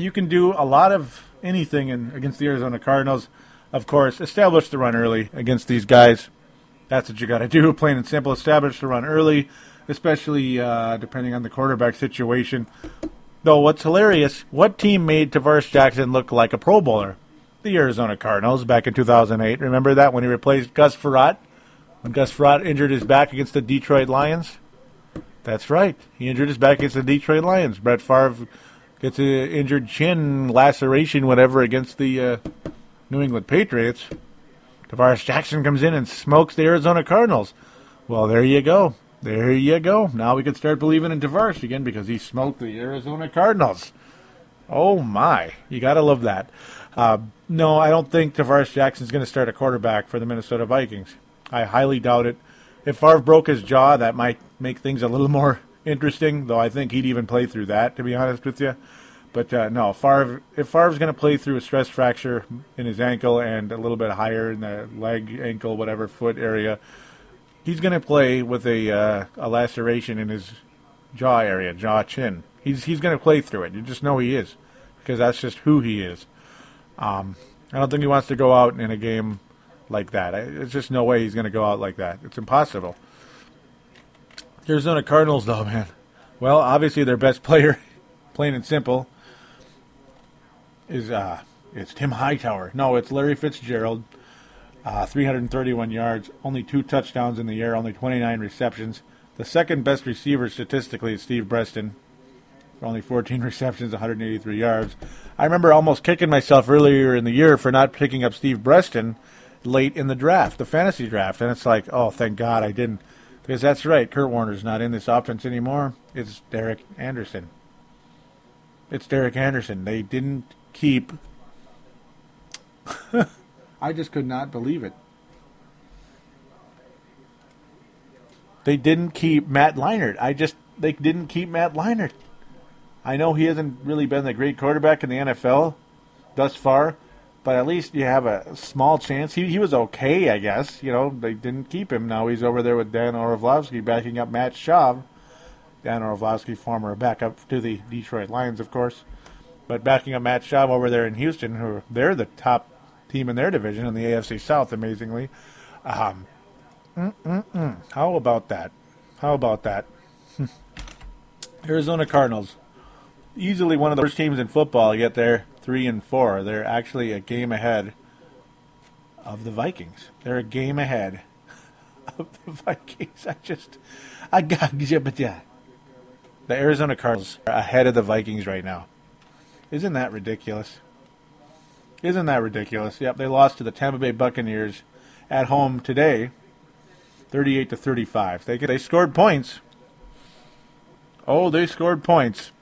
you can do a lot of anything in, against the Arizona Cardinals. Of course, establish the run early against these guys. That's what you got to do, plain and simple. Establish the run early, especially uh, depending on the quarterback situation. Though, what's hilarious, what team made Tarvaris Jackson look like a Pro Bowler? the Arizona Cardinals back in 2008. Remember that when he replaced Gus Frerotte? When Gus Frerotte injured his back against the Detroit Lions? That's right. He injured his back against the Detroit Lions. Brett Favre gets an injured chin laceration, whatever, against the uh, New England Patriots. Tarvaris Jackson comes in and smokes the Arizona Cardinals. Well, there you go. There you go. Now we can start believing in Tarvaris again because he smoked the Arizona Cardinals. Oh my, you gotta love that. Uh, no, I don't think Tarvaris Jackson's going to start a quarterback for the Minnesota Vikings. I highly doubt it. If Favre broke his jaw, that might make things a little more interesting. Though I think he'd even play through that, to be honest with you. But uh, no, Favre, if Favre's going to play through a stress fracture in his ankle and a little bit higher in the leg, ankle, whatever foot area, he's going to play with a uh, a laceration in his jaw area, jaw chin. He's he's going to play through it. You just know he is because that's just who he is. Um, I don't think he wants to go out in a game like that. It's just no way he's going to go out like that. It's impossible. Arizona Cardinals, though, man. Well, obviously their best player, plain and simple, is uh, it's Tim Hightower. No, it's Larry Fitzgerald. Uh, 331 yards, only two touchdowns in the year, only 29 receptions. The second best receiver statistically is Steve Breaston, only 14 receptions, 183 yards. I remember almost kicking myself earlier in the year for not picking up Steve Breaston late in the draft, the fantasy draft, and it's like, oh, thank God I didn't, because that's right, Kurt Warner's not in this offense anymore. It's Derek Anderson. It's Derek Anderson. They didn't keep. I just could not believe it. They didn't keep Matt Leinart. I just they didn't keep Matt Leinart. I know he hasn't really been the great quarterback in the NFL thus far, but at least you have a small chance. He he was okay, I guess. You know, they didn't keep him. Now he's over there with Dan Orlovsky backing up Matt Schaub. Dan Orlovsky, former backup to the Detroit Lions, of course, but backing up Matt Schaub over there in Houston, who they're the top team in their division in the AFC South, amazingly. Um. How about that? How about that? Arizona Cardinals, easily one of the worst teams in football. Yet they're three and four. They're actually a game ahead of the Vikings. They're a game ahead of the Vikings. I just, I got. The Arizona Cardinals are ahead of the Vikings right now. Isn't that ridiculous? Isn't that ridiculous? Yep, they lost to the Tampa Bay Buccaneers at home today, 38 to 35. They they scored points. Oh, they scored points.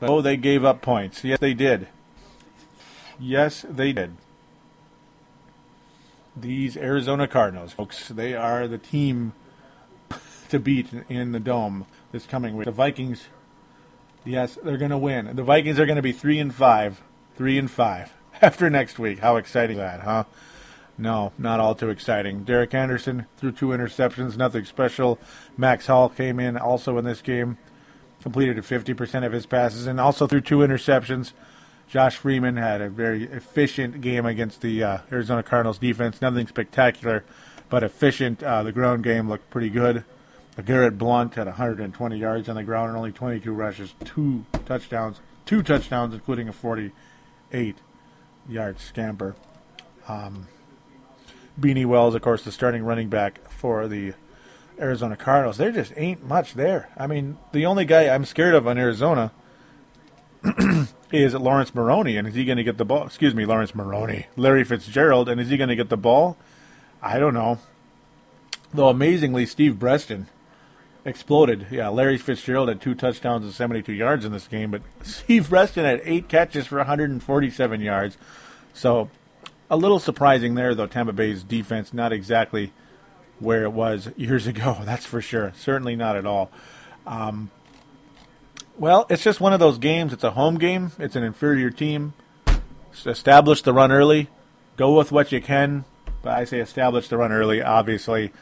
Oh, they gave up points. Yes, they did. Yes, they did. These Arizona Cardinals, folks, they are the team to beat in the dome this coming week. The Vikings, yes, they're going to win. The Vikings are going to be three and five, three and five after next week. How exciting is that, huh? No, not all too exciting. Derek Anderson threw two interceptions, nothing special. Max Hall came in also in this game completed 50% of his passes and also threw two interceptions. Josh Freeman had a very efficient game against the uh, Arizona Cardinals defense. Nothing spectacular, but efficient. Uh, the ground game looked pretty good. Garrett Blount had 120 yards on the ground and only 22 rushes, two touchdowns, two touchdowns, including a 48-yard scamper. Um, Beanie Wells, of course, the starting running back for the Arizona Cardinals. There just ain't much there. I mean, the only guy I'm scared of on Arizona is Laurence Maroney, and is he going to get the ball? Excuse me, Laurence Maroney, Larry Fitzgerald, and is he going to get the ball? I don't know. Though amazingly, Steve Breaston exploded. Yeah, Larry Fitzgerald had two touchdowns and 72 yards in this game, but Steve Breaston had eight catches for 147 yards. So a little surprising there, though. Tampa Bay's defense not exactly where it was years ago. That's for sure. Certainly not at all. Um, well, it's just one of those games. It's a home game. It's an inferior team. Establish the run early. Go with what you can. But I say establish the run early. Obviously,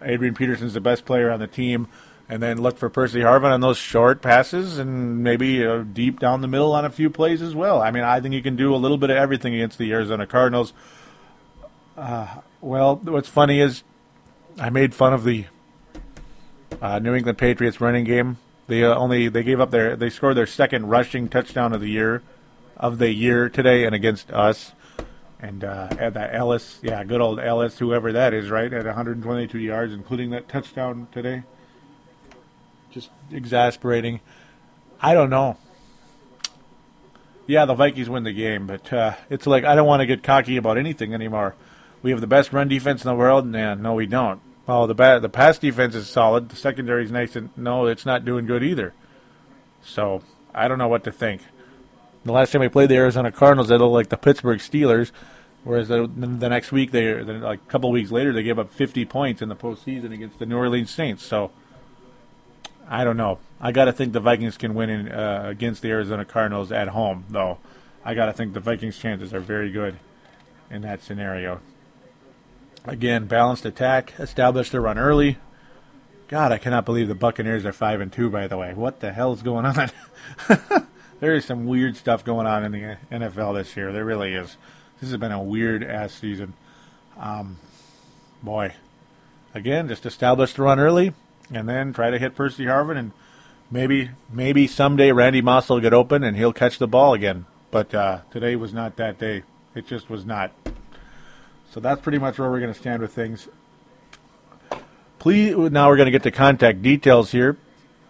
Adrian Peterson's the best player on the team. And then look for Percy Harvin on those short passes and maybe uh, deep down the middle on a few plays as well. I mean, I think you can do a little bit of everything against the Arizona Cardinals. Uh, well, what's funny is I made fun of the uh, New England Patriots running game. They uh, only they gave up their they scored their second rushing touchdown of the year of the year today and against us. And uh, at that Ellis, yeah, good old Ellis, whoever that is, right, at 122 yards, including that touchdown today. Just exasperating. I don't know. yeah, the Vikings win the game, but uh, it's like I don't want to get cocky about anything anymore. We have the best run defense in the world, and no, we don't. Well, the ba- the pass defense is solid. The secondary is nice, and no, it's not doing good either. So I don't know what to think. The last time we played the Arizona Cardinals, they looked like the Pittsburgh Steelers. Whereas the, the next week, they like a couple weeks later, they gave up 50 points in the postseason against the New Orleans Saints. So I don't know. I got to think the Vikings can win in, uh, against the Arizona Cardinals at home, though. I got to think the Vikings' chances are very good in that scenario. Again, balanced attack, established the run early. God, I cannot believe the Buccaneers are five and two. By the way, what the hell is going on? there is some weird stuff going on in the NFL this year. There really is. This has been a weird ass season. Um, boy, again, just establish the run early, and then try to hit Percy Harvin, and maybe maybe someday Randy Moss will get open and he'll catch the ball again. But uh, today was not that day. It just was not. So that's pretty much where we're going to stand with things. Please, now we're going to get to contact details here.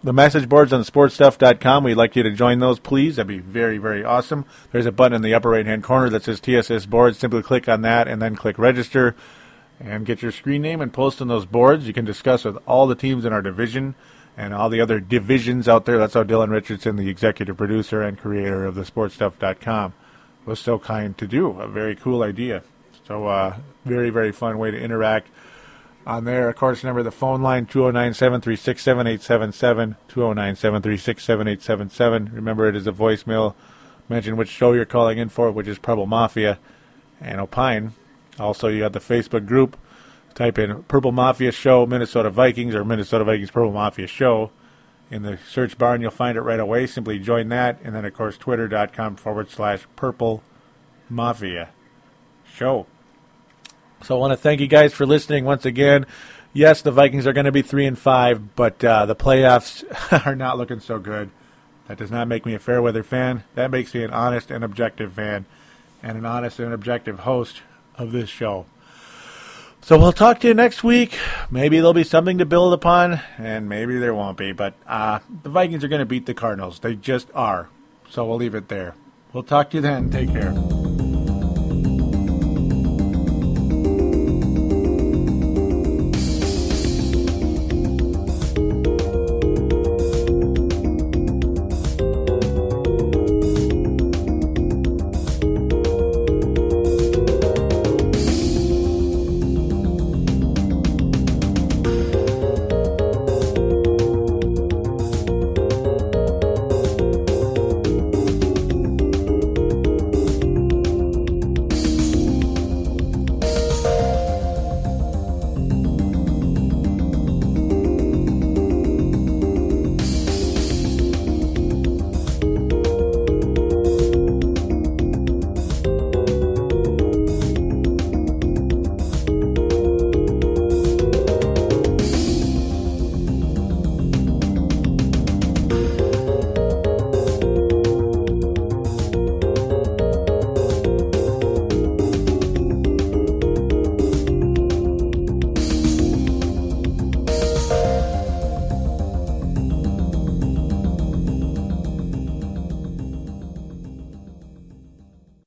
The message boards on sportstuff.com. We'd like you to join those, please. That'd be very, very awesome. There's a button in the upper right hand corner that says TSS boards. Simply click on that and then click register and get your screen name and post on those boards. You can discuss with all the teams in our division and all the other divisions out there. That's how Dylan Richardson, the executive producer and creator of the sportstuff.com, was so kind to do. A very cool idea. So, uh, very, very fun way to interact on there. Of course, remember the phone line 209 736 7877. 209 736 7877. Remember, it is a voicemail. Mention which show you're calling in for, which is Purple Mafia and Opine. Also, you got the Facebook group. Type in Purple Mafia Show Minnesota Vikings or Minnesota Vikings Purple Mafia Show. In the search bar, and you'll find it right away. Simply join that. And then, of course, twitter.com forward slash Purple Mafia Show. So I want to thank you guys for listening once again. Yes, the Vikings are going to be three and five, but uh, the playoffs are not looking so good. That does not make me a fair weather fan. That makes me an honest and objective fan, and an honest and objective host of this show. So we'll talk to you next week. Maybe there'll be something to build upon, and maybe there won't be. But uh, the Vikings are going to beat the Cardinals. They just are. So we'll leave it there. We'll talk to you then. Take care.